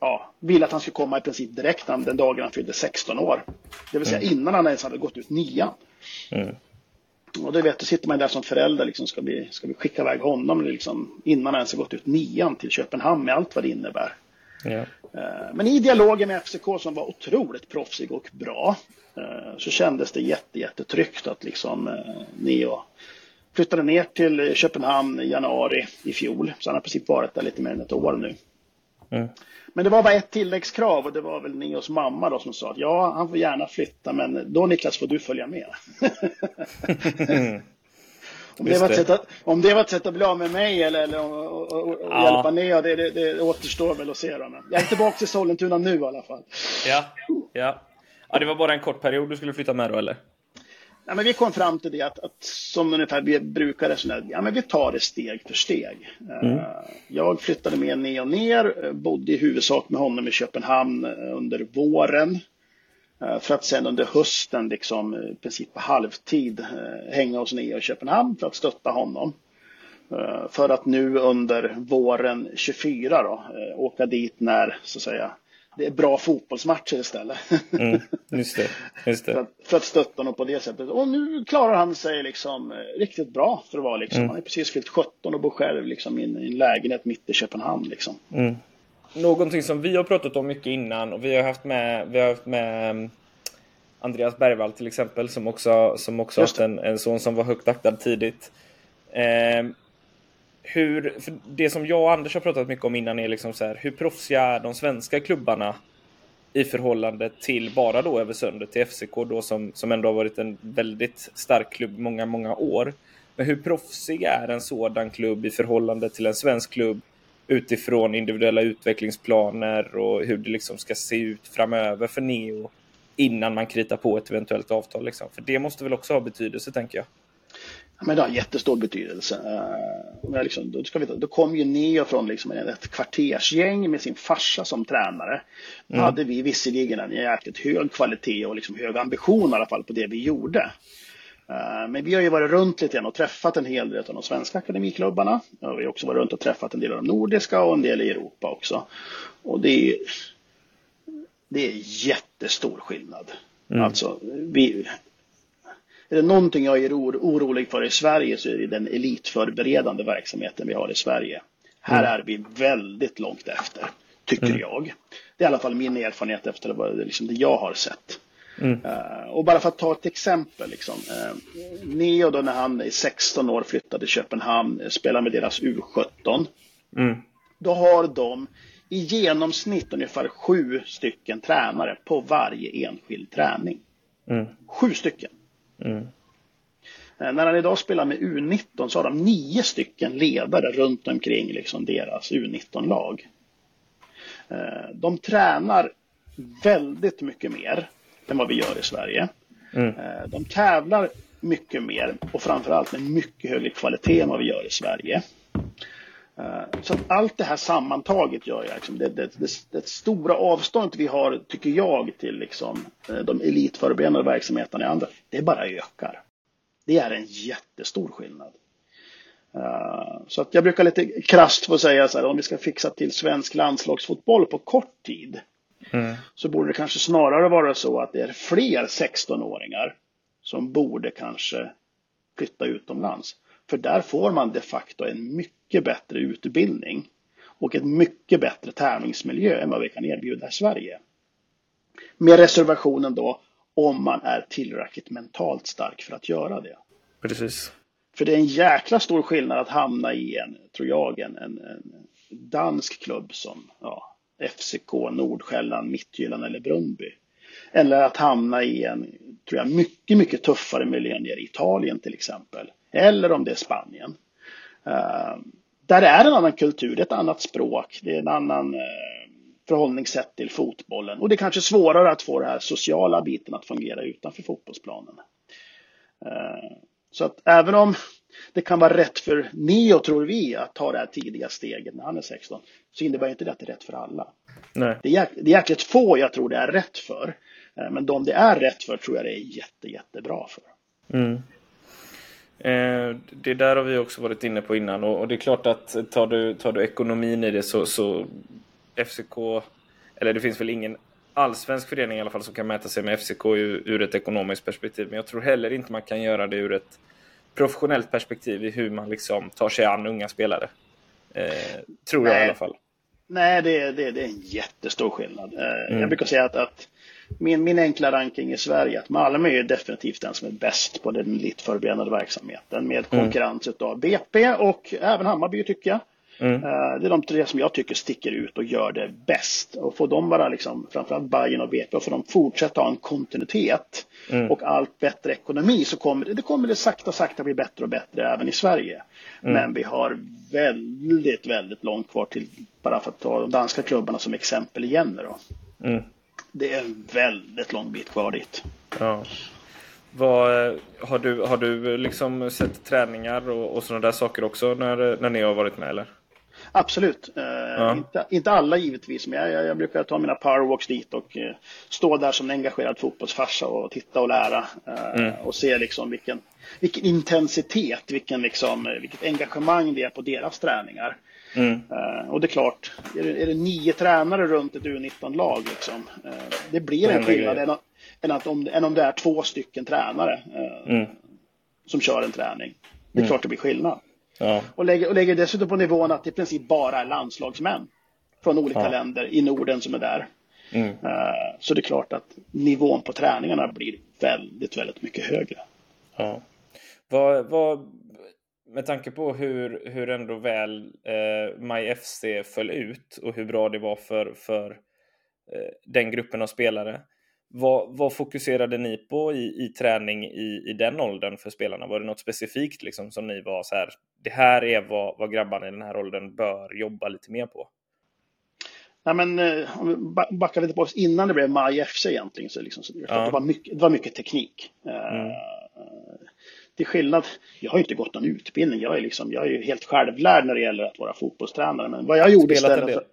ja, ville att han skulle komma i princip direkt den dagen han fyllde 16 år. Det vill säga mm. innan han ens hade gått ut nian. Mm. Och det vet, då sitter man där som förälder, liksom, ska, vi, ska vi skicka iväg honom liksom, innan han ens har gått ut nian till Köpenhamn med allt vad det innebär. Ja. Eh, men i dialogen med FCK som var otroligt proffsig och bra eh, så kändes det jätte, jättetryggt att liksom eh, Neo flyttade ner till Köpenhamn i januari i fjol. Så han har i princip varit där lite mer än ett år nu. Mm. Men det var bara ett tilläggskrav och det var väl Neos mamma då som sa att ja, han får gärna flytta men då Niklas får du följa med. <laughs> om, det var ett sätt att, om det var ett sätt att bli av med mig eller, eller och, och, och ja. hjälpa Neo, det, det, det återstår väl att se. Då, men jag är tillbaka till Sollentuna nu i alla fall. Ja, ja. ja, det var bara en kort period du skulle flytta med då eller? Ja, men vi kom fram till det att, att som ungefär vi brukar resonera, ja men vi tar det steg för steg. Mm. Jag flyttade med Neo ner, bodde i huvudsak med honom i Köpenhamn eh, under våren. Eh, för att sen under hösten, liksom, i princip på halvtid, hänga hos Neo i Köpenhamn för att stötta honom. För att nu under våren 24 då, åka dit när, så att säga, det är bra fotbollsmatcher istället. Mm, <laughs> just det, just det. för, att, för, att, stötta honom på det sättet. Och nu klarar han sig liksom eh, riktigt bra för att vara liksom. Mm. Han är precis fyllt 17 och bor själv liksom i en, lägenhet mitt i Köpenhamn liksom. Mm. Någonting som vi har pratat om mycket innan och vi har haft med, vi har haft med mm, Andreas Bergvall till exempel som också, som också haft en, en son som var högt aktad tidigt. Eh, hur, det som jag och Anders har pratat mycket om innan är liksom så här, hur proffsiga är de svenska klubbarna i förhållande till bara då Översundet, till FCK då som, som ändå har varit en väldigt stark klubb många, många år. Men hur proffsig är en sådan klubb i förhållande till en svensk klubb utifrån individuella utvecklingsplaner och hur det liksom ska se ut framöver för Neo innan man kritar på ett eventuellt avtal. Liksom. För det måste väl också ha betydelse, tänker jag. Men det har jättestor betydelse. Uh, liksom, då, ska vi, då kom ju Neo från liksom ett kvartersgäng med sin farsa som tränare. Då mm. hade vi visserligen en jäkligt hög kvalitet och liksom hög ambition i alla fall på det vi gjorde. Uh, men vi har ju varit runt lite grann och träffat en hel del av de svenska akademiklubbarna. vi har också varit runt och träffat en del av de nordiska och en del i Europa också. Och det är, det är jättestor skillnad. Mm. Alltså, vi, är det någonting jag är orolig för i Sverige så är det den elitförberedande verksamheten vi har i Sverige. Här mm. är vi väldigt långt efter, tycker mm. jag. Det är i alla fall min erfarenhet efter det, liksom det jag har sett. Mm. Uh, och bara för att ta ett exempel. Liksom, uh, Neo då när han är 16 år flyttade till Köpenhamn, uh, spelar med deras U17. Mm. Då har de i genomsnitt ungefär sju stycken tränare på varje enskild träning. Mm. Sju stycken. Mm. När han idag spelar med U19 så har de nio stycken ledare runt omkring liksom deras U19-lag. Eh, de tränar väldigt mycket mer än vad vi gör i Sverige. Mm. Eh, de tävlar mycket mer och framförallt med mycket högre kvalitet än vad vi gör i Sverige. Så att allt det här sammantaget gör jag, liksom, det, det, det, det, stora avståndet vi har, tycker jag, till liksom, de elitförberedande verksamheterna i andra, det bara ökar. Det är en jättestor skillnad. Så att jag brukar lite krast få säga så här, om vi ska fixa till svensk landslagsfotboll på kort tid, mm. så borde det kanske snarare vara så att det är fler 16-åringar som borde kanske flytta utomlands. För där får man de facto en mycket bättre utbildning och ett mycket bättre tävlingsmiljö än vad vi kan erbjuda i Sverige. Med reservationen då om man är tillräckligt mentalt stark för att göra det. Precis. För det är en jäkla stor skillnad att hamna i en, tror jag, en, en, en dansk klubb som ja, FCK, Nordsjälland, Mittjylland eller Brunnby. Eller att hamna i en, tror jag, mycket, mycket tuffare miljö nere i Italien till exempel eller om det är Spanien. Uh, där är en annan kultur, ett annat språk, det är en annan uh, förhållningssätt till fotbollen och det är kanske svårare att få den här sociala biten att fungera utanför fotbollsplanen. Uh, så att även om det kan vara rätt för Neo, tror vi, att ta det här tidiga steget när han är 16, så innebär inte det att det är rätt för alla. Nej. Det, är, det är jäkligt få jag tror det är rätt för. Men de det är rätt för tror jag det är jätte, jättebra för. Mm. Eh, det där har vi också varit inne på innan och, och, det är klart att tar du, tar du ekonomin i det så, så FCK, eller det finns väl ingen allsvensk förening i alla fall som kan mäta sig med FCK ur, ur ett ekonomiskt perspektiv. Men jag tror heller inte man kan göra det ur ett professionellt perspektiv i hur man liksom tar sig an unga spelare. Eh, tror Nej. jag i alla fall. Nej, det, det, det är en jättestor skillnad. Eh, mm. Jag brukar säga att, att min, min enkla ranking i Sverige att Malmö är definitivt den som är bäst på den elitförberedande verksamheten med mm. konkurrens mm. av BP och även Hammarby tycker jag. Mm. Uh, det är de tre som jag tycker sticker ut och gör det bäst. Och får de bara, liksom, framförallt Bayern och BP, får de fortsätta ha en kontinuitet mm. och allt bättre ekonomi så kommer det, det kommer det sakta, sakta bli bättre och bättre även i Sverige. Mm. Men vi har väldigt, väldigt långt kvar till, bara för att ta de danska klubbarna som exempel igen. Då. Det är väldigt lång bit kvar dit. Ja. Vad, har, du, har du liksom sett träningar och, och sådana där saker också när, när ni har varit med eller? Absolut. Eh, ja. inte, inte alla givetvis, men jag, jag, brukar ta mina powerwalks dit och eh, stå där som en engagerad fotbollsfarsa och titta och lära. Eh, mm. Och se liksom vilken, vilken intensitet, vilken liksom, eh, vilket engagemang det är på deras träningar. Mm. Uh, och det är klart, är det, är det nio tränare runt ett U19-lag, liksom, uh, det blir en skillnad än, än, att om, än om det är två stycken tränare uh, mm. som kör en träning. Det är mm. klart det blir skillnad. Ja. Och, lägger, och lägger dessutom på nivån att det i princip bara är landslagsmän från olika ja. länder i Norden som är där. Mm. Så det är klart att nivån på träningarna blir väldigt, väldigt mycket högre. Ja. Vad, vad med tanke på hur, hur ändå väl eh, MyFC föll ut och hur bra det var för, för eh, den gruppen av spelare. Vad, vad fokuserade ni på i, i träning i, i den åldern för spelarna? Var det något specifikt liksom som ni var så här, det här är vad, vad grabbarna i den här åldern bör jobba lite mer på? Nej, men, eh, om vi backar lite på oss innan det blev MyFC egentligen så, liksom, så det, ja. det, var mycket, det var mycket teknik. Eh, mm till skillnad, jag har ju inte gått någon utbildning, jag är, liksom, jag är ju helt självlärd när det gäller att vara fotbollstränare. Men vad jag gjorde spelat istället... En del.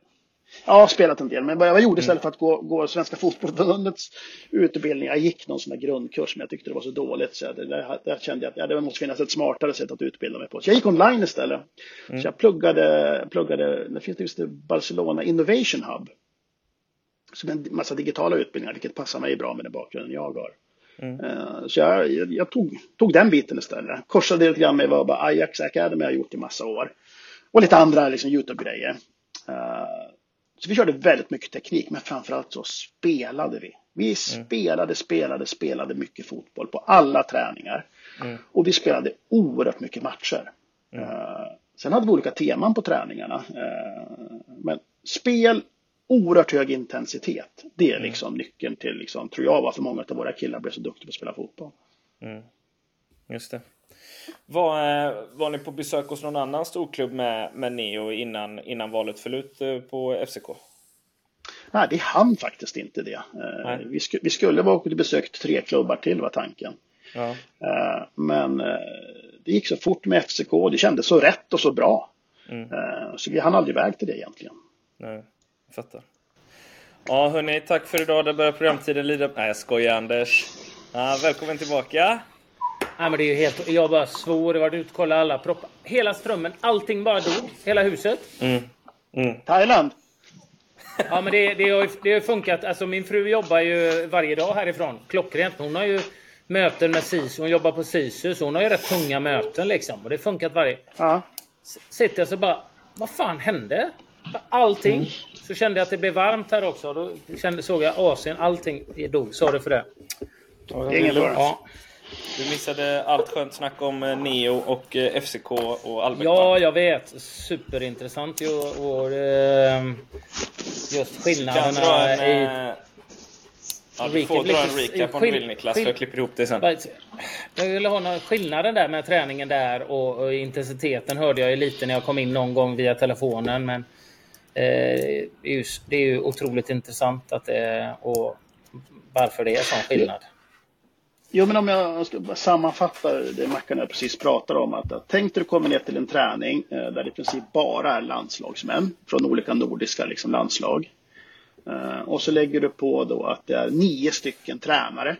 Ja, spelat en del. Men vad jag gjorde istället för att gå, gå Svenska Fotbollförbundets utbildning, jag gick någon sån där grundkurs, men jag tyckte det var så dåligt så jag, där, där kände jag att ja, det måste finnas ett smartare sätt att utbilda mig på. Så jag gick online istället. Mm. Så jag pluggade, pluggade, det finns just det Barcelona Innovation Hub. Som en massa digitala utbildningar, vilket passar mig bra med den bakgrunden jag har. Mm. Eh, så jag, jag, tog, tog den biten istället. Korsade lite grann med vad Ajax Academy har gjort i massa år. Och lite andra liksom, YouTube-grejer. Eh, så vi körde väldigt mycket teknik, men framförallt så spelade vi. Vi mm. spelade, spelade, spelade mycket fotboll på alla träningar. Mm. Och vi spelade oerhört mycket matcher. Mm. Uh, sen hade vi olika teman på träningarna. Men spel oerhört hög intensitet. Det är mm. liksom mm. nyckeln till, liksom, tror jag, varför många av våra killar blev så duktiga på att spela fotboll. Mm. Just det. Var, eh, var ni på besök hos någon annan storklubb med, med Neo innan, innan valet föll ut eh, på FCK? Nej, det hann faktiskt inte det. Eh, vi, sk vi skulle vara och besökt tre klubbar till var tanken. Ja. Men det gick så fort med FCK, det kändes så rätt och så bra. Mm. Så vi hann aldrig iväg till det egentligen. Nej fattar. Ja, hörni, tack för idag. Det börjar programtiden lida... Nej, jag skojar Anders. Ja, välkommen tillbaka. Nej, men det är ju helt... Jag bara svor. Jag var ute och kollade alla proppar. Hela strömmen. Allting bara dog. Hela huset. Mm. Mm. Thailand. Ja, men det, det, har, det har funkat. Alltså, min fru jobbar ju varje dag härifrån. Klockrent. Hon har ju möten med SISU. Hon jobbar på SISU, så hon har ju rätt tunga möten liksom. Och det har funkat varje... Ja. Sitter jag så bara... Vad fan hände? Allting. Mm. Så kände jag att det blev varmt här också. Då kände, såg jag Asien. Allting dog. Sorry för det. Ingen fara. Ja. Du missade allt skönt snack om eh, Neo och eh, FCK och Albert. Ja, jag vet. Superintressant ju. Och, ehm, just skillnaderna en, i... Eh, ja, du får dra en recap om du vill Niklas, för jag klipper ihop det sen. Jag ville ha någon skillnaden där med träningen där och, och intensiteten hörde jag ju lite när jag kom in någon gång via telefonen. Men Eh, det är ju otroligt intressant att det, och varför det är sån skillnad. Jo, men om jag ska sammanfatta det Mackan jag precis pratade om. Att, att tänk dig att du kommer ner till en träning eh, där det i princip bara är landslagsmän från olika nordiska liksom, landslag. Eh, och så lägger du på då att det är nio stycken tränare.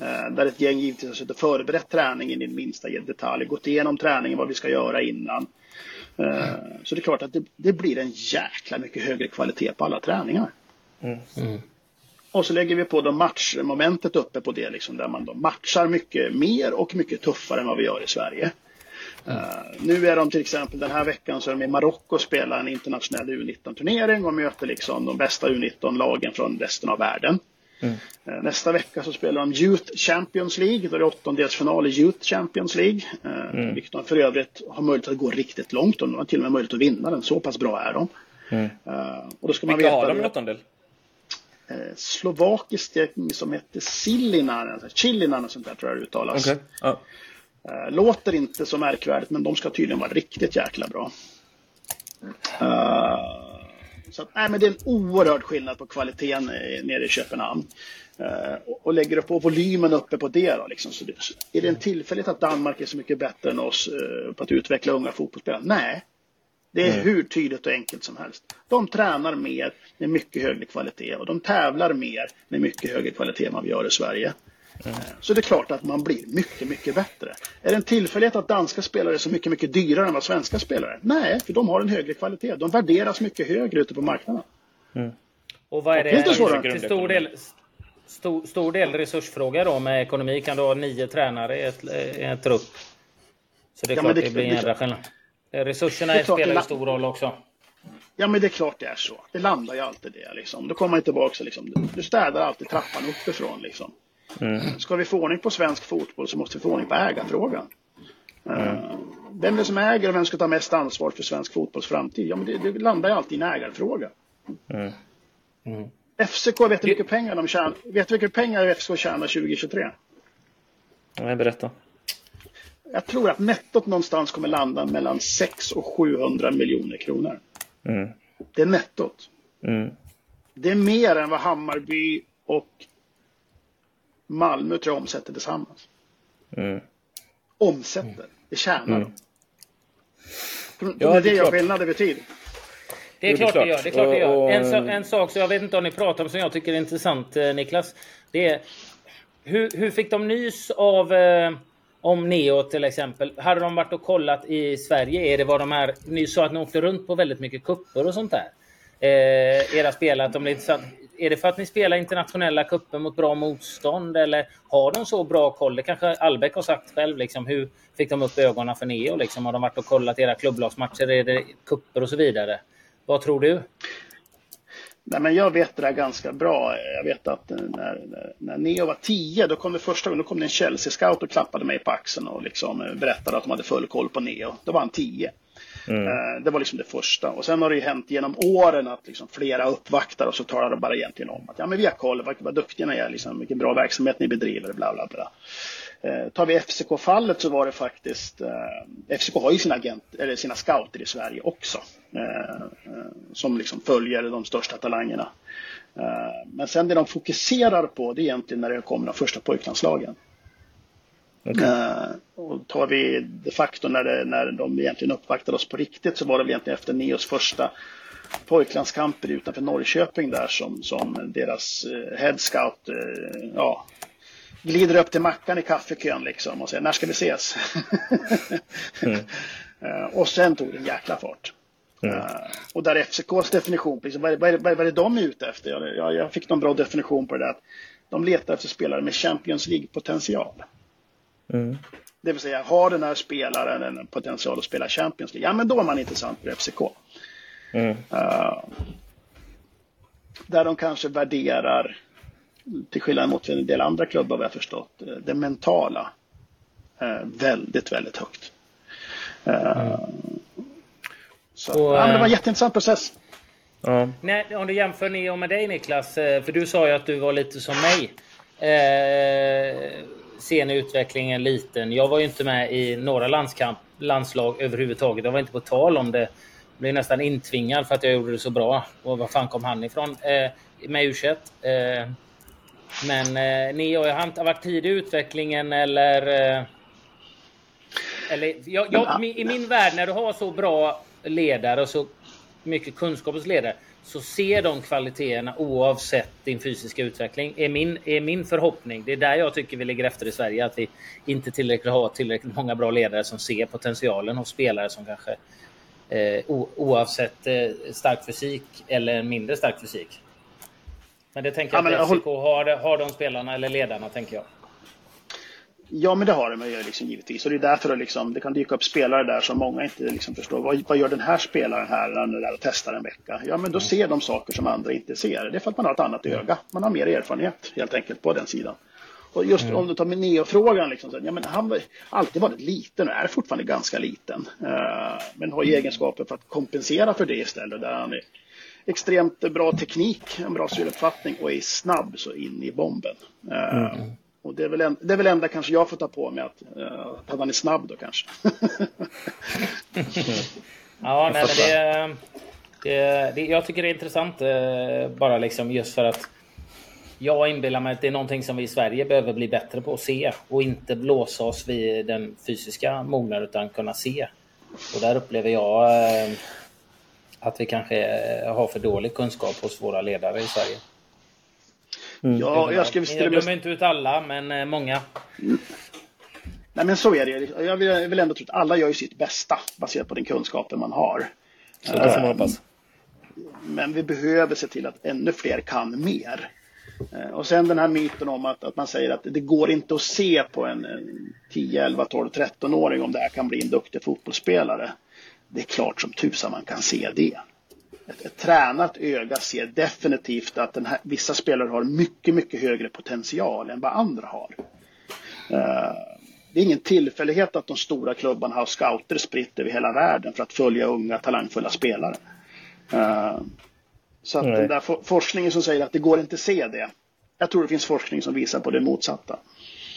Eh, där ett gäng givetvis har suttit och förberett träningen i minsta detalj. Gått igenom träningen, vad vi ska göra innan. Eh, så det är klart att det, det, blir en jäkla mycket högre kvalitet på alla träningar. Mm. Mm. Och så lägger vi på då matchmomentet uppe på det, liksom, där man då matchar mycket mer och mycket tuffare än vad vi gör i Sverige. Mm. Uh, nu är de till exempel den här veckan så är de i Marocko och spelar en internationell U19-turnering och möter liksom de bästa U19-lagen från resten av världen. Mm. Eh, nästa vecka så spelar de Youth Champions League. Då är det åttondelsfinal i Youth Champions League. Eh, mm. Vilket de för övrigt har möjlighet att gå riktigt långt. De har till och med möjlighet att vinna den. Så pass bra är de. Mm. och då ska man Vilka veta har de i åttondel? Slovakiskt som heter Silinan, Chilinan och sånt där tror jag det uttalas. Okay. Ah. Låter inte så märkvärdigt men de ska tydligen vara riktigt jäkla bra. Uh, så att, nej, men det är en oerhörd skillnad på kvaliteten nere i Köpenhamn. Uh, och lägger du på volymen uppe på det då, liksom, så det, är det en tillfällighet att Danmark är så mycket bättre än oss uh, på att utveckla unga fotbollsspelare? Nej, det är mm. hur tydligt och enkelt som helst. De tränar mer med mycket högre kvalitet och de tävlar mer med mycket högre kvalitet än vad vi gör i Sverige. Mm. Så det är klart att man blir mycket, mycket bättre. Är det en tillfällighet att danska spelare är så mycket, mycket dyrare än vad svenska spelare Nej, för de har en högre kvalitet. De värderas mycket högre ute på marknaden. Mm. Och vad är det? det så till stor del, stor, stor del resursfråga då med ekonomi. Kan du ha nio tränare i ett, i ett trupp? Så det är ja, klart det, det blir en jädra skillnad. Resurserna det spelar en stor roll också. Ja, men det är klart det är så. Det landar ju alltid det. Liksom. Då kommer man tillbaka. Liksom. Du städar alltid trappan uppifrån. Liksom. Mm. Ska vi få ordning på svensk fotboll så måste vi få ordning på ägarfrågan. Eh, mm. Vem är det som äger och vem ska ta mest ansvar för svensk fotbolls framtid? Ja, men det, det landar ju alltid i en ägarfråga. Mm. Mm. FCK, vet du mycket pengar de tjänar? Vet du vilka pengar FCK tjänar 2023? Nej, berätta. Jag tror att nettot någonstans kommer landa mellan 6 och 700 miljoner kronor. Mm. Det är nettot. Mm. Det är mer än vad Hammarby och Malmö tror jag omsätter tillsammans. Mm. Omsätter, det tjänar mm. de. Ja, det är det jag skillnad över tid. Det är klart det gör. Det är klart det gör. En, en sak som jag vet inte om ni pratar om som jag tycker är intressant eh, Niklas. Det är hur, hur fick de nys av eh, om Neo till exempel? Hade de varit och kollat i Sverige? Är det vad de är? Ni sa att ni åkte runt på väldigt mycket kupper och sånt där. Eh, era spelare, att de blir intressant är det för att ni spelar internationella cuper mot bra motstånd eller har de så bra koll? Det kanske Albeck har sagt själv. Liksom, hur fick de upp ögonen för Neo? Liksom? Har de varit och kollat era klubblagsmatcher? Är det kupper och så vidare? Vad tror du? Nej, men jag vet det där ganska bra. Jag vet att eh, när, när, när Neo var 10, då kom det första gången då kom det en Chelsea-scout och klappade mig på axeln och liksom eh, berättade att de hade full koll på Neo. Då var han 10. Mm. Eh, det var liksom det första. Och sen har det ju hänt genom åren att liksom flera uppvaktar och så talar de bara egentligen om att ja, men vi har koll, vad, vad duktiga ni är, liksom, vilken bra verksamhet ni bedriver, bla bla bla. Eh, tar vi FCK-fallet så var det faktiskt, eh, FCK har ju sina, agent, eller sina scouter i Sverige också. Eh, eh som liksom följer de största talangerna. Eh, men sen det de fokuserar på det är egentligen när det kommer de första pojklandslagen. Okay. Uh, och tar vi de facto när, det, när de egentligen uppvaktade oss på riktigt så var det väl egentligen efter Neos första pojklandskamper utanför Norrköping där som, som deras uh, head scout uh, ja, glider upp till mackan i kaffekön liksom och säger när ska vi ses? <laughs> mm. uh, och sen tog det en jäkla fart. Mm. och där FCKs definition, liksom, vad, vad, vad, vad är de ute efter? Jag, jag, jag fick någon bra definition på det där. Att de letar efter spelare med Champions League-potential. Mm. Det vill säga, har den här spelaren en potential att spela Champions League, ja men då är man intressant för FCK. Mm. Uh, där de kanske värderar, till skillnad mot en del andra klubbar vad jag förstått, eh, det mentala uh, väldigt, väldigt högt. Uh, mm. Så, och, ja, men det var en jätteintressant process. Ja. Nej, om du jämför Neo med dig Niklas, för du sa ju att du var lite som mig. Eh, sen är utvecklingen liten. Jag var ju inte med i några landskamp, landslag överhuvudtaget. Jag var inte på tal om det. Jag blev nästan intvingad för att jag gjorde det så bra. Och var fan kom han ifrån? Eh, med u eh, Men eh, ni har ju varit tidig i utvecklingen eller... Eh, eller jag, jag, I min värld, när du har så bra ledare och så mycket kunskap hos ledare så ser de kvaliteterna oavsett din fysiska utveckling. Är min, är min förhoppning. Det är där jag tycker vi ligger efter i Sverige. Att vi inte tillräckligt har tillräckligt många bra ledare som ser potentialen hos spelare som kanske eh, oavsett eh, stark fysik eller mindre stark fysik. Men det tänker jag ja, att FCK håll... har, har de spelarna eller ledarna tänker jag. Ja, men det har de ju liksom, givetvis. Och det är därför det, liksom, det kan dyka upp spelare där som många inte liksom förstår. Vad, vad gör den här spelaren här när den är där och testar en vecka? Ja, men då ser de saker som andra inte ser. Det är för att man har ett annat öga. Man har mer erfarenhet helt enkelt på den sidan. Och just mm. om du tar med Neo-frågan, liksom, ja, men han har alltid varit liten och är fortfarande ganska liten. Uh, men har ju egenskaper för att kompensera för det istället. Där han är extremt bra teknik, en bra syruppfattning och är snabb så in i bomben. Uh, mm. Och det är, väl en, det är väl enda kanske jag får ta på mig att, uh, att han är snabb då kanske. <laughs> ja, nej, men det, det, det, jag tycker det är intressant bara liksom just för att jag inbillar mig att det är någonting som vi i Sverige behöver bli bättre på att se och inte blåsa oss vid den fysiska mognaden utan kunna se. Och där upplever jag eh, att vi kanske har för dålig kunskap hos våra ledare i Sverige. Mm. Ja, jag ska Jag dömer inte ut alla, men eh, många. Mm. Nej, men så är det. Jag vill, jag vill ändå tro att alla gör ju sitt bästa baserat på den kunskapen man har. Så det får man hoppas. Men vi behöver se till att ännu fler kan mer. Eh, och sen den här myten om att, att man säger att det går inte att se på en, en 10, 11, 12, 13-åring om det här kan bli en duktig fotbollsspelare. Det är klart som tusan man kan se det. Ett, ett tränat öga ser definitivt att den här, vissa spelare har mycket, mycket högre potential än vad andra har. Uh, det är ingen tillfällighet att de stora klubbarna har scouter spritt över hela världen för att följa unga talangfulla spelare. Uh, så att den där forskningen som säger att det går inte att se det. Jag tror det finns forskning som visar på det motsatta.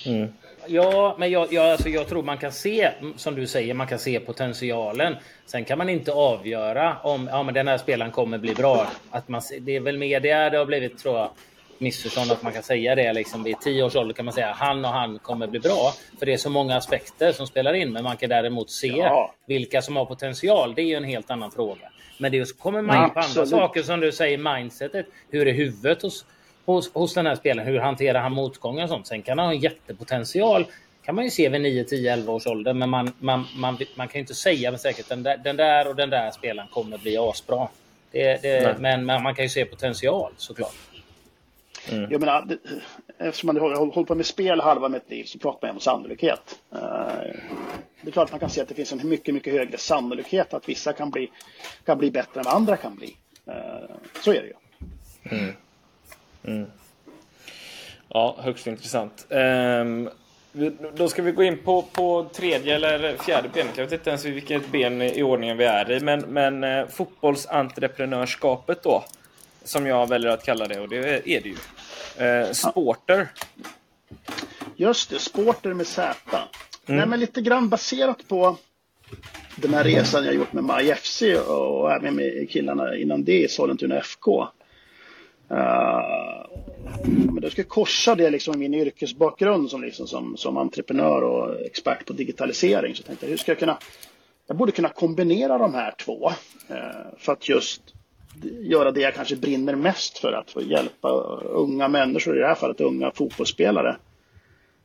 Mm. Ja, men jag, jag, alltså jag tror man kan se, som du säger, man kan se potentialen. Sen kan man inte avgöra om ja, men den här spelaren kommer bli bra. Att man, det är väl mer det det har blivit, tror jag, missförstånd att man kan säga det. Liksom, vid tio års ålder kan man säga han och han kommer bli bra. För det är så många aspekter som spelar in. Men man kan däremot se ja. vilka som har potential. Det är ju en helt annan fråga. Men det kommer man in på andra saker som du säger, mindsetet. Hur är huvudet hos, hos, hos den här spelaren? Hur hanterar han motgångar och sånt? Sen kan han ha en jättepotential kan man ju se vid 9, 10, 11 års ålder. Men man, man, man, man kan ju inte säga med säkerhet den där, den där och den där spelaren kommer bli asbra. Det, det, men, men man kan ju se potential såklart. Mm. Jag menar, det, eftersom man har hållit på med spel halva mitt liv så pratar man om sannolikhet. Uh, det är klart man kan se att det finns en mycket, mycket högre sannolikhet att vissa kan bli, kan bli bättre än vad andra kan bli. Uh, så är det ju. Mm. Mm. Ja, högst intressant. Um, då ska vi gå in på, på tredje eller fjärde benet. Jag vet inte ens vilket ben i ordningen vi är i. Men, men eh, fotbollsentreprenörskapet då som jag väljer att kalla det och det är det ju. Eh, sporter. Just det, Sporter med Z. Mm. Nej, men lite grann baserat på den här resan jag gjort med Maj FC och även med killarna innan det i Sollentuna FK. Eh, men jag ska korsa det liksom med min yrkesbakgrund som, liksom, som, som entreprenör och expert på digitalisering. Så tänkte jag, hur ska jag kunna jag borde kunna kombinera de här två uh, för att just göra det jag kanske brinner mest för, att få hjälpa unga människor, i det här fallet unga fotbollsspelare,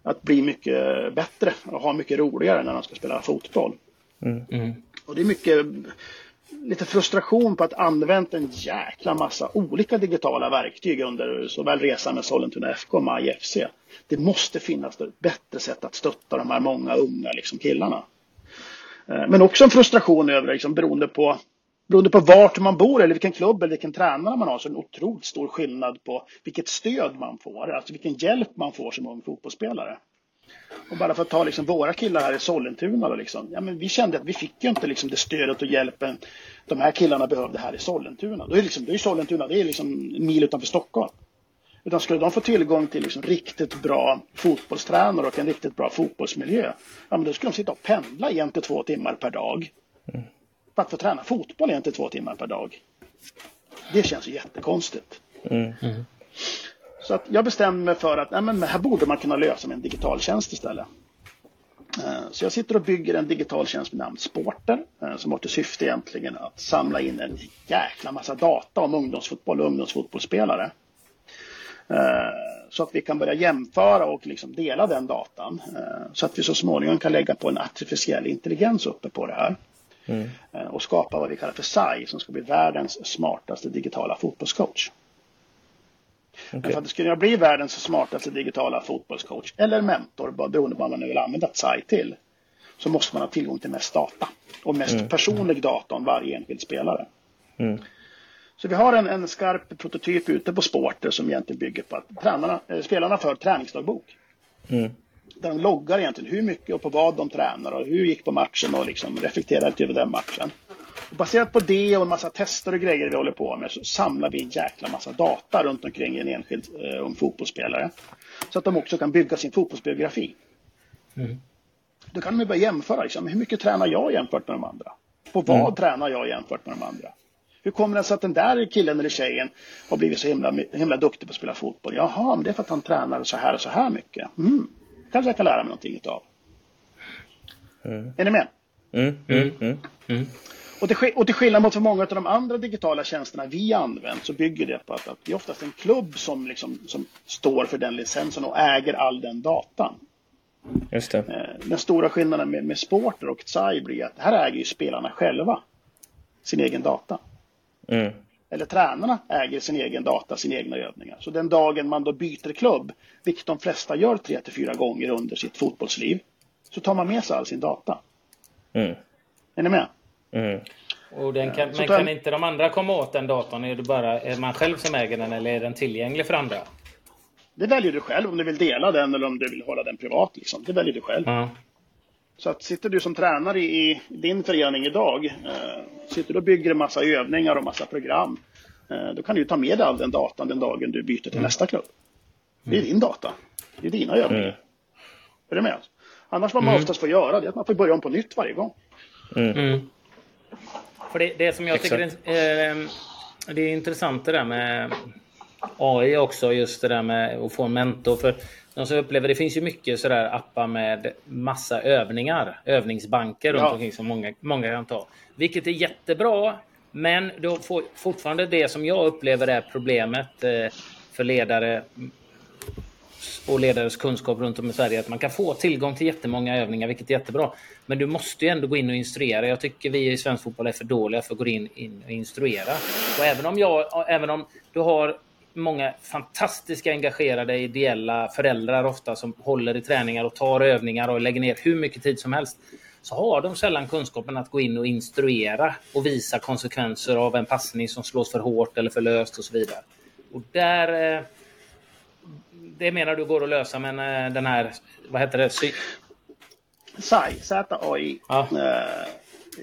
att bli mycket bättre och ha mycket roligare när de ska spela fotboll. Mm. Mm. Och det är mycket lite frustration på att använt en jäkla massa olika digitala verktyg under såväl resan med Sollentuna FK och Maj FC. Det måste finnas ett bättre sätt att stötta de här många unga liksom, killarna. Eh, men också en frustration över, liksom, beroende på beroende på vart man bor eller vilken klubb eller vilken tränare man har så är det en otroligt stor skillnad på vilket stöd man får, alltså vilken hjälp man får som ung fotbollsspelare. Och bara för att ta liksom våra killar här i Sollentuna då liksom, ja, men vi kände att vi fick ju inte liksom det stödet och hjälpen de här killarna behövde här i Sollentuna. Då är, liksom, då är Sollentuna det är liksom en mil utanför Stockholm. Utan skulle de få tillgång till liksom riktigt bra fotbollstränare och en riktigt bra fotbollsmiljö, ja, men då skulle de sitta och pendla en till två timmar per dag. Mm för att få träna fotboll en till två timmar per dag. Det känns ju jättekonstigt. Mm. Mm. Så att jag bestämde mig för att nej, men här borde man kunna lösa med en digital tjänst istället. Eh, så jag sitter och bygger en digital tjänst med namn Sporter eh, som har till syfte egentligen att samla in en jäkla massa data om ungdomsfotboll och ungdomsfotbollsspelare. Eh, så att vi kan börja jämföra och liksom dela den datan. Så att vi så småningom kan lägga på en artificiell intelligens uppe på det här. Mm. Och skapa vad vi kallar för SAI som ska bli världens smartaste digitala fotbollscoach. Men för att skulle bli världens smartaste digitala fotbollscoach eller mentor, beroende på vad man nu vill använda SAI till, så måste man ha tillgång till mest data och mest Mm. personlig data om varje enskild spelare. Mm. Så vi har en, en skarp prototyp ute på Sporter som egentligen bygger på att tränarna, eh, spelarna för träningsdagbok. Mm. Där de loggar egentligen hur mycket och på vad de tränar och hur gick på matchen och liksom reflekterar lite över den matchen. Och baserat på det och en massa tester och grejer vi håller på med så samlar vi en jäkla massa data runt omkring en enskild eh, ung fotbollsspelare. Så att de också kan bygga sin fotbollsbiografi. Mm. Då kan de börja jämföra. Liksom, hur mycket tränar jag jämfört med de andra? På vad tränar jag jämfört med de andra? Hur kommer det sig att den där killen eller tjejen har blivit så himla, himla duktig på att spela fotboll? Jaha, men det är för att han tränar så här och så här mycket. Mm. Kanske jag kan lära mig någonting utav. Är ni med? Mm. Mm. Mm. Och till, och till skillnad mot för många av de andra digitala tjänsterna vi använt så bygger det på att, att det är oftast en klubb som, liksom, som står för den licensen och äger all den datan. Just det. Eh, Den stora skillnaden med, med Sporter och Tsai blir att här äger ju spelarna själva sin egen data. Mm. Eller tränarna äger sin egen data, sina egna övningar. Så den dagen man då byter klubb, vilket de flesta gör tre till fyra gånger under sitt fotbollsliv, så tar man med sig all sin data. Mm. Är ni med? Mm. Och den kan, men kan inte de andra komma åt den datorn? Är det bara är man själv som äger den eller är den tillgänglig för andra? Det väljer du själv om du vill dela den eller om du vill hålla den privat. Liksom. Det väljer du själv. Ja. Så att sitter du som tränare i i din förening idag, eh, sitter du och bygger en massa övningar och massa program, eh, då kan du ju ta med dig all den datan den dagen du byter till nästa klubb. Det är din data. Det är dina övningar. Mm. Är du med? Annars vad man oftast får göra det är att man får börja om på nytt varje gång. Mm. För det, det som jag Exakt. tycker är, eh, det är intressant det där med AI också, just det där med att få en mentor. För de som upplever, det finns ju mycket sådär appar med massa övningar, övningsbanker runt Ja. omkring som många, många kan ta. Vilket är jättebra, men då får fortfarande det som jag upplever är problemet eh, för ledare och ledares kunskap runt om i Sverige att man kan få tillgång till jättemånga övningar, vilket är jättebra. Men du måste ju ändå gå in och instruera. Jag tycker vi i svensk fotboll är för dåliga för att gå in, in och instruera. Och även om, jag, även om du har många fantastiska engagerade ideella föräldrar ofta som håller i träningar och tar övningar och lägger ner hur mycket tid som helst så har de sällan kunskapen att gå in och instruera och visa konsekvenser av en passning som slås för hårt eller för löst och så vidare. Och där eh, det menar du går att lösa med eh, den här, vad heter det? Sy- SAI, Z-AI. Ja. Eh,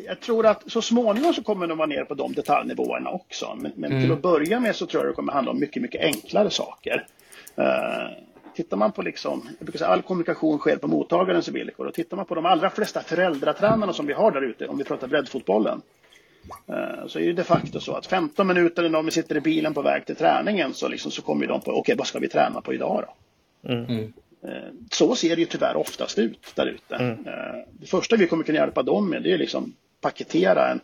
jag tror att så småningom så kommer de vara ner på de detaljnivåerna också. Men, men till Mm. att börja med så tror jag det kommer handla om mycket, mycket enklare saker. Eh, tittar man på liksom, jag brukar säga all kommunikation sker på mottagarens villkor. Och tittar man på de allra flesta föräldratränarna som vi har där ute, om vi pratar breddfotbollen. Eh, Så är det de facto så att 15 minuter när de sitter i bilen på väg till träningen så, liksom, så kommer de på, okej vad ska vi träna på idag då? Mm. Eh, Så ser det ju tyvärr oftast ut där ute. Eh, Det första vi kommer kunna hjälpa dem med det är liksom paketera en,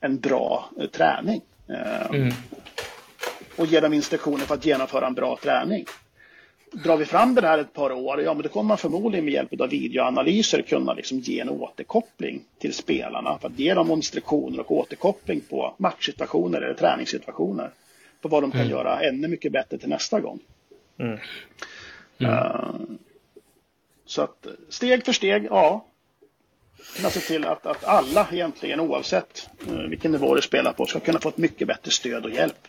en bra träning. Mm. Och ge dem instruktioner för att genomföra en bra träning. Drar vi fram det här ett par år, ja men då kommer man förmodligen med hjälp av videoanalyser kunna liksom ge en återkoppling till spelarna för att ge dem instruktioner och återkoppling på matchsituationer eller träningssituationer. På vad de kan göra ännu mycket bättre till nästa gång. Mm. Eh, Så att steg för steg, ja. Kunna se till att, att alla egentligen oavsett eh, vilken nivå du spelar på ska kunna få ett mycket bättre stöd och hjälp.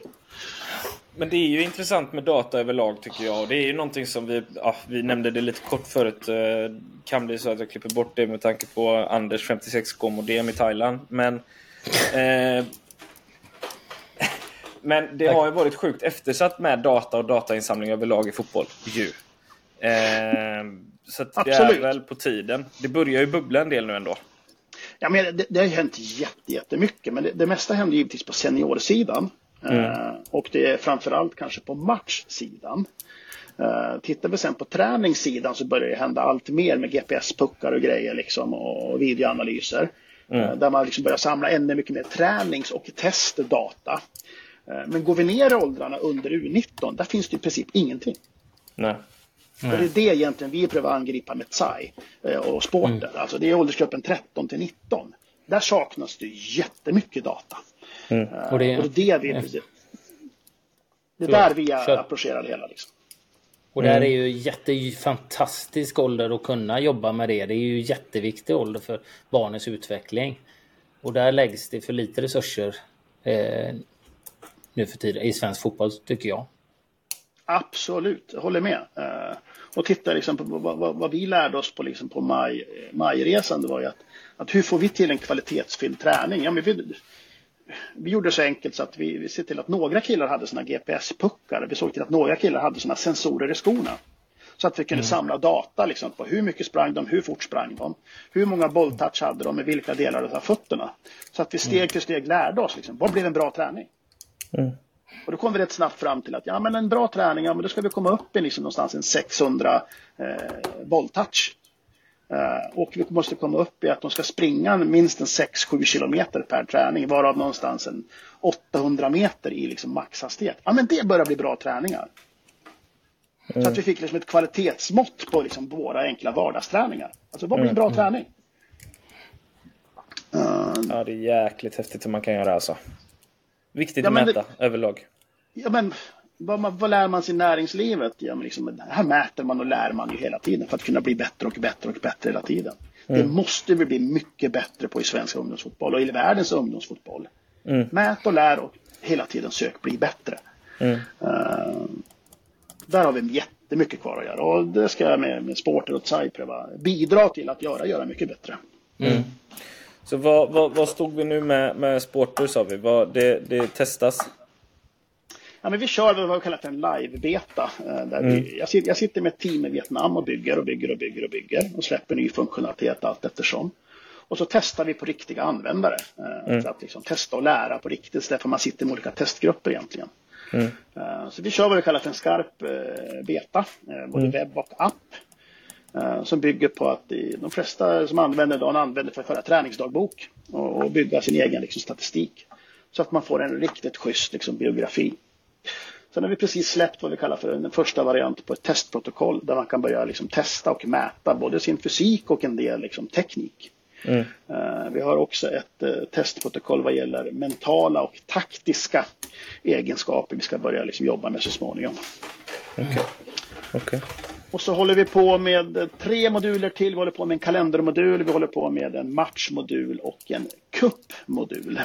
Men det är ju intressant med data överlag tycker jag. Och det är ju någonting som vi, ja, vi nämnde det lite kort förut. Eh, kan bli så att jag klipper bort det med tanke på Anders 56K-modem i Thailand. Men, eh, <laughs> men det har ju varit sjukt eftersatt med data och datainsamling överlag i fotboll. Ju. Eh, så det är Absolut. väl på tiden. Det börjar ju bubbla en del nu ändå. Ja, men det, det har ju hänt jätte, jättemycket, men det, det mesta händer givetvis på seniorsidan. Eh, och det är framförallt kanske på matchsidan. Uh, tittar vi sen på träningssidan så börjar det hända allt mer med GPS-puckar och grejer liksom, och videoanalyser. Eh, där man liksom börjar samla ännu mycket mer tränings och testdata. Eh, men går vi ner i åldrarna under U19, där finns det i princip ingenting. Nej. Och det är det egentligen vi prövar angripa med TSAI eh, och sporten. Alltså det är åldersgruppen 13 till 19. Där saknas det jättemycket data. Eh, Och det- och det är det vi... Det är där vi approcherar det hela. Liksom. Och mm. där är ju jättefantastisk ålder att kunna jobba med det. Det är ju jätteviktig ålder för barnens utveckling. Och där läggs det för lite resurser eh, nu för tiden i svensk fotboll tycker jag. Absolut, jag håller med. Eh, och titta liksom på vad, vad, vad, vi lärde oss på, liksom på maj, majresan. Det var ju att, att hur får vi till en kvalitetsfylld träning? Ja, men vi, vi gjorde det så enkelt så att vi, vi ser till att några killar hade såna GPS-puckar. Vi såg till att några killar hade såna sensorer i skorna. Så att vi kunde mm. samla data liksom, på hur mycket sprang de, hur fort sprang de, hur många bolltouch hade de med vilka delar av fötterna. Så att vi steg mm. för steg lärde oss liksom, vad blev en bra träning? Mm. Och då kom vi rätt snabbt fram till att ja, men en bra träning, ja, men då ska vi komma upp i liksom någonstans en 600 eh, bolltouch. Eh, och vi måste komma upp i att de ska springa minst en 6-7 kilometer per träning, varav någonstans en 800 meter i liksom maxhastighet. Ja, men det börjar bli bra träningar. Mm. Så att vi fick liksom ett kvalitetsmått på liksom våra enkla vardagsträningar. Alltså vad blir en bra mm. träning? Uh, ja, det är jäkligt häftigt hur man kan göra alltså. Viktigt ja, att mäta det, överlag. Ja, men vad, man, vad lär man sig i näringslivet? Ja, men liksom, här mäter man och lär man ju hela tiden för att kunna bli bättre och bättre och bättre hela tiden. Mm. Det måste vi bli mycket bättre på i svensk ungdomsfotboll och i världens ungdomsfotboll. Mm. Mät och lär och hela tiden sök bli bättre. Mm. Uh, där har vi jättemycket kvar att göra och det ska jag med, med Sporter och Tsai pröva bidra till att göra, göra mycket bättre. Mm. Så vad, vad, vad, stod vi nu med, med Sporter sa vi? Vad, det, det testas? Ja, men vi kör vad vi kallar för en live-beta. Eh, där mm. vi, jag, sitter, jag, sitter, med ett team i Vietnam och bygger och bygger och bygger och bygger och släpper ny funktionalitet allt eftersom. Och så testar vi på riktiga användare. Eh, mm. För att liksom testa och lära på riktigt istället för att man sitter med olika testgrupper egentligen. Mm. Eh, så vi kör vad vi kallar för en skarp beta, både mm. webb och app. Som bygger på att de flesta som använder den använder för att föra träningsdagbok och bygga sin egen liksom, statistik. Så att man får en riktigt schysst liksom, biografi. Sen har vi precis släppt vad vi kallar för en första variant på ett testprotokoll där man kan börja liksom testa och mäta både sin fysik och en del liksom teknik. Mm. Uh, vi har också ett uh, testprotokoll vad gäller mentala och taktiska egenskaper vi ska börja liksom jobba med så småningom. Okay. Okay. Och så håller vi på med tre moduler till. Vi håller på med en kalendermodul, vi håller på med en matchmodul och en kuppmodul.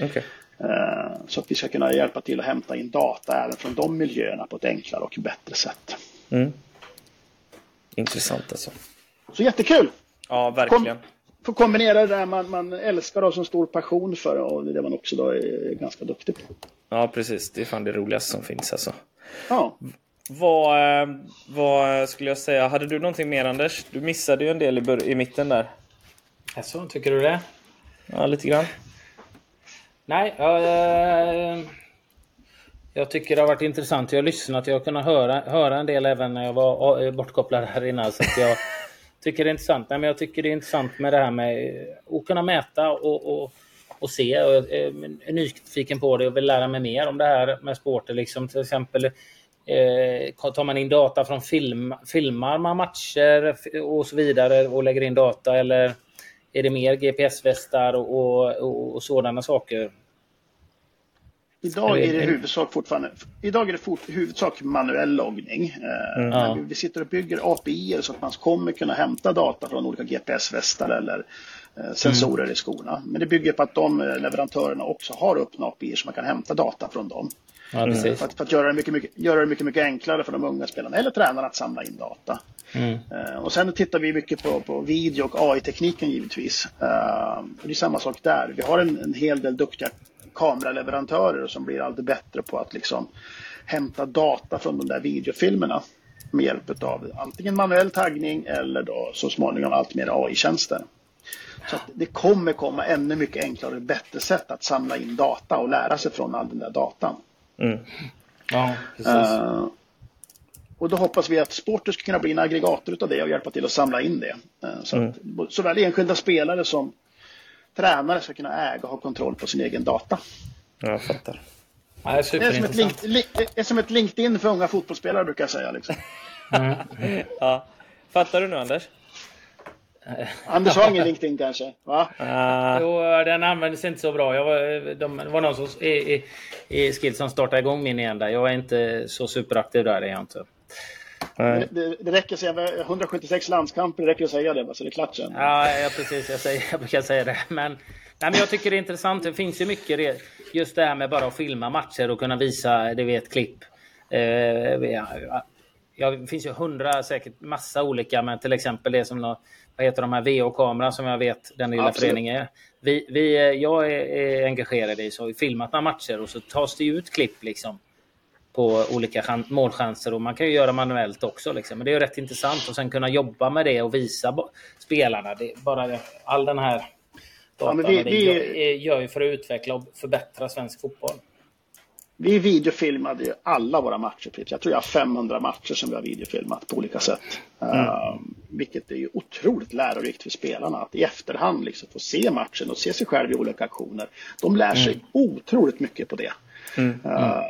Okay. Eh, så att vi ska kunna hjälpa till att hämta in data även från de miljöerna på ett enklare och bättre sätt. Mm. Intressant alltså. Så jättekul! Ja, verkligen. Kom, få kombinera det där man, man älskar och som stor passion för och det man också då är ganska duktig på. Ja, precis. Det är fan det roligaste som finns alltså. Ja. Vad, eh, vad skulle jag säga? Hade du någonting mer Anders? Du missade ju en del i, i mitten där. Jaså, tycker du det? Ja, lite grann. Nej, jag, eh, jag tycker det har varit intressant. Jag har lyssnat, jag har kunnat höra, höra en del även när jag var eh, bortkopplad här innan. Så jag <laughs> tycker det är intressant. Nej, men jag tycker det är intressant med det här med att kunna mäta och, och, och se. Jag är nyfiken på det och vill lära mig mer om det här med sporten. Liksom, till exempel eh, tar man in data från film, filmar man matcher och så vidare och lägger in data eller är det mer GPS-västar och, och, och, sådana saker? Idag är det huvudsak fortfarande, idag är det fort, huvudsak manuell loggning. Eh, mm. Ja. Vi sitter och bygger API så att man kommer kunna hämta data från olika GPS-västar eller eh, sensorer mm. i skorna. Men det bygger på att de eh, leverantörerna också har öppna API så man kan hämta data från dem. Ja, mm. för, att, för, att, göra det, mycket, mycket, göra det mycket, mycket enklare för de unga spelarna eller tränarna att samla in data. Mm. Uh, och sen tittar vi mycket på, på video och AI-tekniken givetvis. Uh, det är samma sak där. Vi har en, en hel del duktiga kameraleverantörer som blir allt bättre på att liksom hämta data från de där videofilmerna med hjälp av antingen manuell taggning eller då så småningom allt mer AI-tjänster. Så det kommer komma ännu mycket enklare och bättre sätt att samla in data och lära sig från all den där datan. Mm. Ja, precis. Uh, och då hoppas vi att sporter ska kunna bli en aggregator av det och hjälpa till att samla in det. Uh, så mm. att såväl enskilda spelare som tränare ska kunna äga och ha kontroll på sin egen data. Jag fattar. Ja, det, är det, är som ett link, det är som ett LinkedIn för unga fotbollsspelare brukar jag säga. Liksom. Mm. ja. Fattar du nu Anders? <laughs> Anders har ingen LinkedIn kanske? Va? Uh. Jo, den användes inte så bra. Jag var, de, det var någon som, i, i, i Skill som startade igång min igen där. Jag är inte så superaktiv där, är jag inte. Det, det, det, räcker att säga 176 landskamper, det räcker att säga det, så det är klart sen. Ja, ja precis. Jag, säger, jag brukar säga det. Men, nej, men jag tycker det är intressant. Det finns ju mycket just det här med bara att filma matcher och kunna visa, det vet klipp. Eh, ja, det finns ju hundra, säkert massa olika, men till exempel det som vad heter de här VO-kameran som jag vet den lilla Absolut. föreningen är. Vi, vi, jag är, är engagerad i så har vi filmat några matcher och så tas det ut klipp liksom på olika målchanser och man kan ju göra manuellt också. Liksom. Men det är ju rätt intressant och sen kunna jobba med det och visa spelarna. Det, bara all den här datan ja, vi, vi, gör, gör ju för att utveckla och förbättra svensk fotboll. Vi videofilmade ju alla våra matcher. Jag tror jag har 500 matcher som vi har videofilmat på olika sätt. Mm. Uh, vilket är ju otroligt lärorikt för spelarna att i efterhand liksom få se matchen och se sig själv i olika aktioner. De lär sig mm. otroligt mycket på det. Mm. Uh,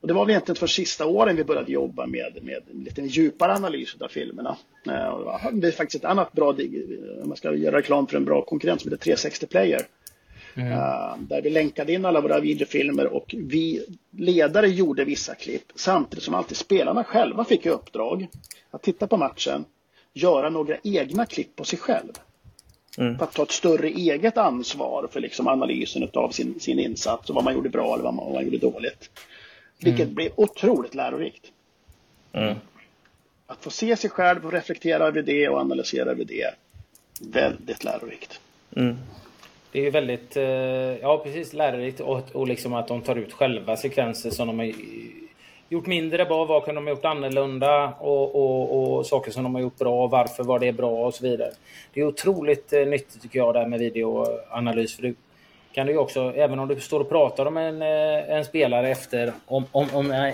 och det var väl egentligen för sista åren vi började jobba med, med en lite djupare analys av filmerna. Uh, det är faktiskt ett annat bra, om man ska göra reklam för en bra konkurrent som heter 360 Player. Mm. Uh, där vi länkade in alla våra videofilmer och vi ledare gjorde vissa klipp samtidigt som alltid spelarna själva fick i uppdrag att titta på matchen, göra några egna klipp på sig själv. Mm. För att ta ett större eget ansvar för liksom analysen av sin, sin insats och vad man gjorde bra eller vad man, vad man gjorde dåligt. Vilket mm. blev otroligt lärorikt. Mm. Att få se sig själv och reflektera över det och analysera över det. Väldigt lärorikt. Mm. Det är väldigt, eh, ja precis, lärorikt och, och liksom att de tar ut själva sekvenser som de har gjort mindre bra, vad kunde de ha gjort annorlunda och, och, och saker som de har gjort bra, varför var det bra och så vidare. Det är otroligt eh, nyttigt tycker jag det här med videoanalys för du kan du ju också, även om du står och pratar om en, eh, en spelare efter om, om, om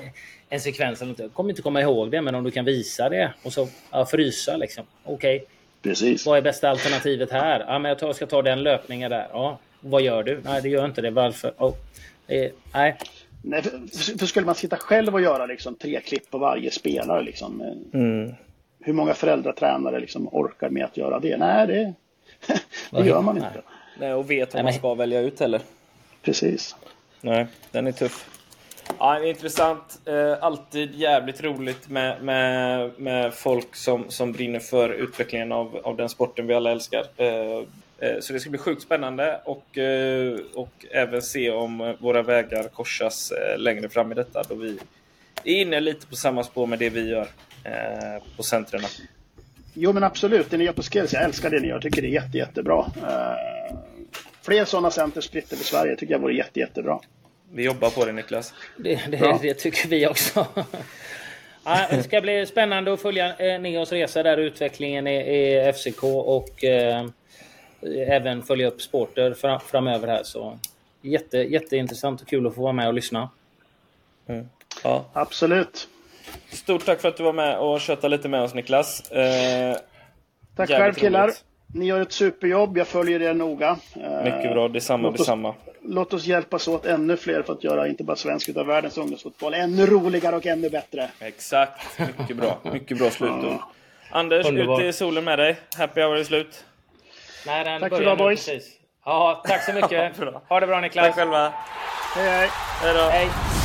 en sekvens eller något, jag kommer inte komma ihåg det, men om du kan visa det och så ja, frysa liksom. Okej, okay. Precis. Vad är bästa alternativet här? Ja, men jag, tar, jag ska ta den löpningen där. Ja, vad gör du? Nej, det gör inte det. Varför? Oh. Eh, nej. Nej, för, för, skulle man sitta själv och göra liksom, tre klipp på varje spelare, liksom, eh, mm. hur många föräldratränare liksom, orkar med att göra det? Nej, det, <laughs> det gör man inte. Nej, och vet vad man ska välja ut heller. Precis. Nej, den är tuff. Ja, intressant. Eh, alltid jävligt roligt med, med, med folk som, som brinner för utvecklingen av, av den sporten vi alla älskar. Eh, eh, så det ska bli sjukt spännande och, eh, och även se om våra vägar korsas eh, längre fram i detta då vi är inne lite på samma spår med det vi gör eh, på centren. Jo men absolut, det ni gör på Skills, jag älskar det ni gör, jag tycker det är jätte, jättebra. fler sådana center spritt i Sverige tycker jag vore jätte, jättebra. Vi jobbar på det Niklas. Det, det, det tycker vi också. <laughs> Ja, det ska bli spännande att följa eh, Neos resa där, utvecklingen i, i FCK och eh, även följa upp sporter fram, framöver här. Så jätte, jätteintressant och kul att få vara med och lyssna. Mm. Ja. Absolut. Stort tack för att du var med och köttade lite med oss Niklas. Eh, tack själv killar. Ni gör ett superjobb, jag följer er noga. Mycket bra, detsamma, låt oss, detsamma. Låt oss hjälpas åt ännu fler för att göra inte bara svensk utan världens ungdomsfotboll ännu roligare och ännu bättre. Exakt, mycket bra. Mycket bra slutord. Ja. Anders, Underbar. ut i solen med dig. Happy hour är slut. Nej, den tack för idag boys. Precis. Ja, tack så mycket. <laughs> ha det bra Niklas. Tack själva. Hej hej. Hej då. Hej.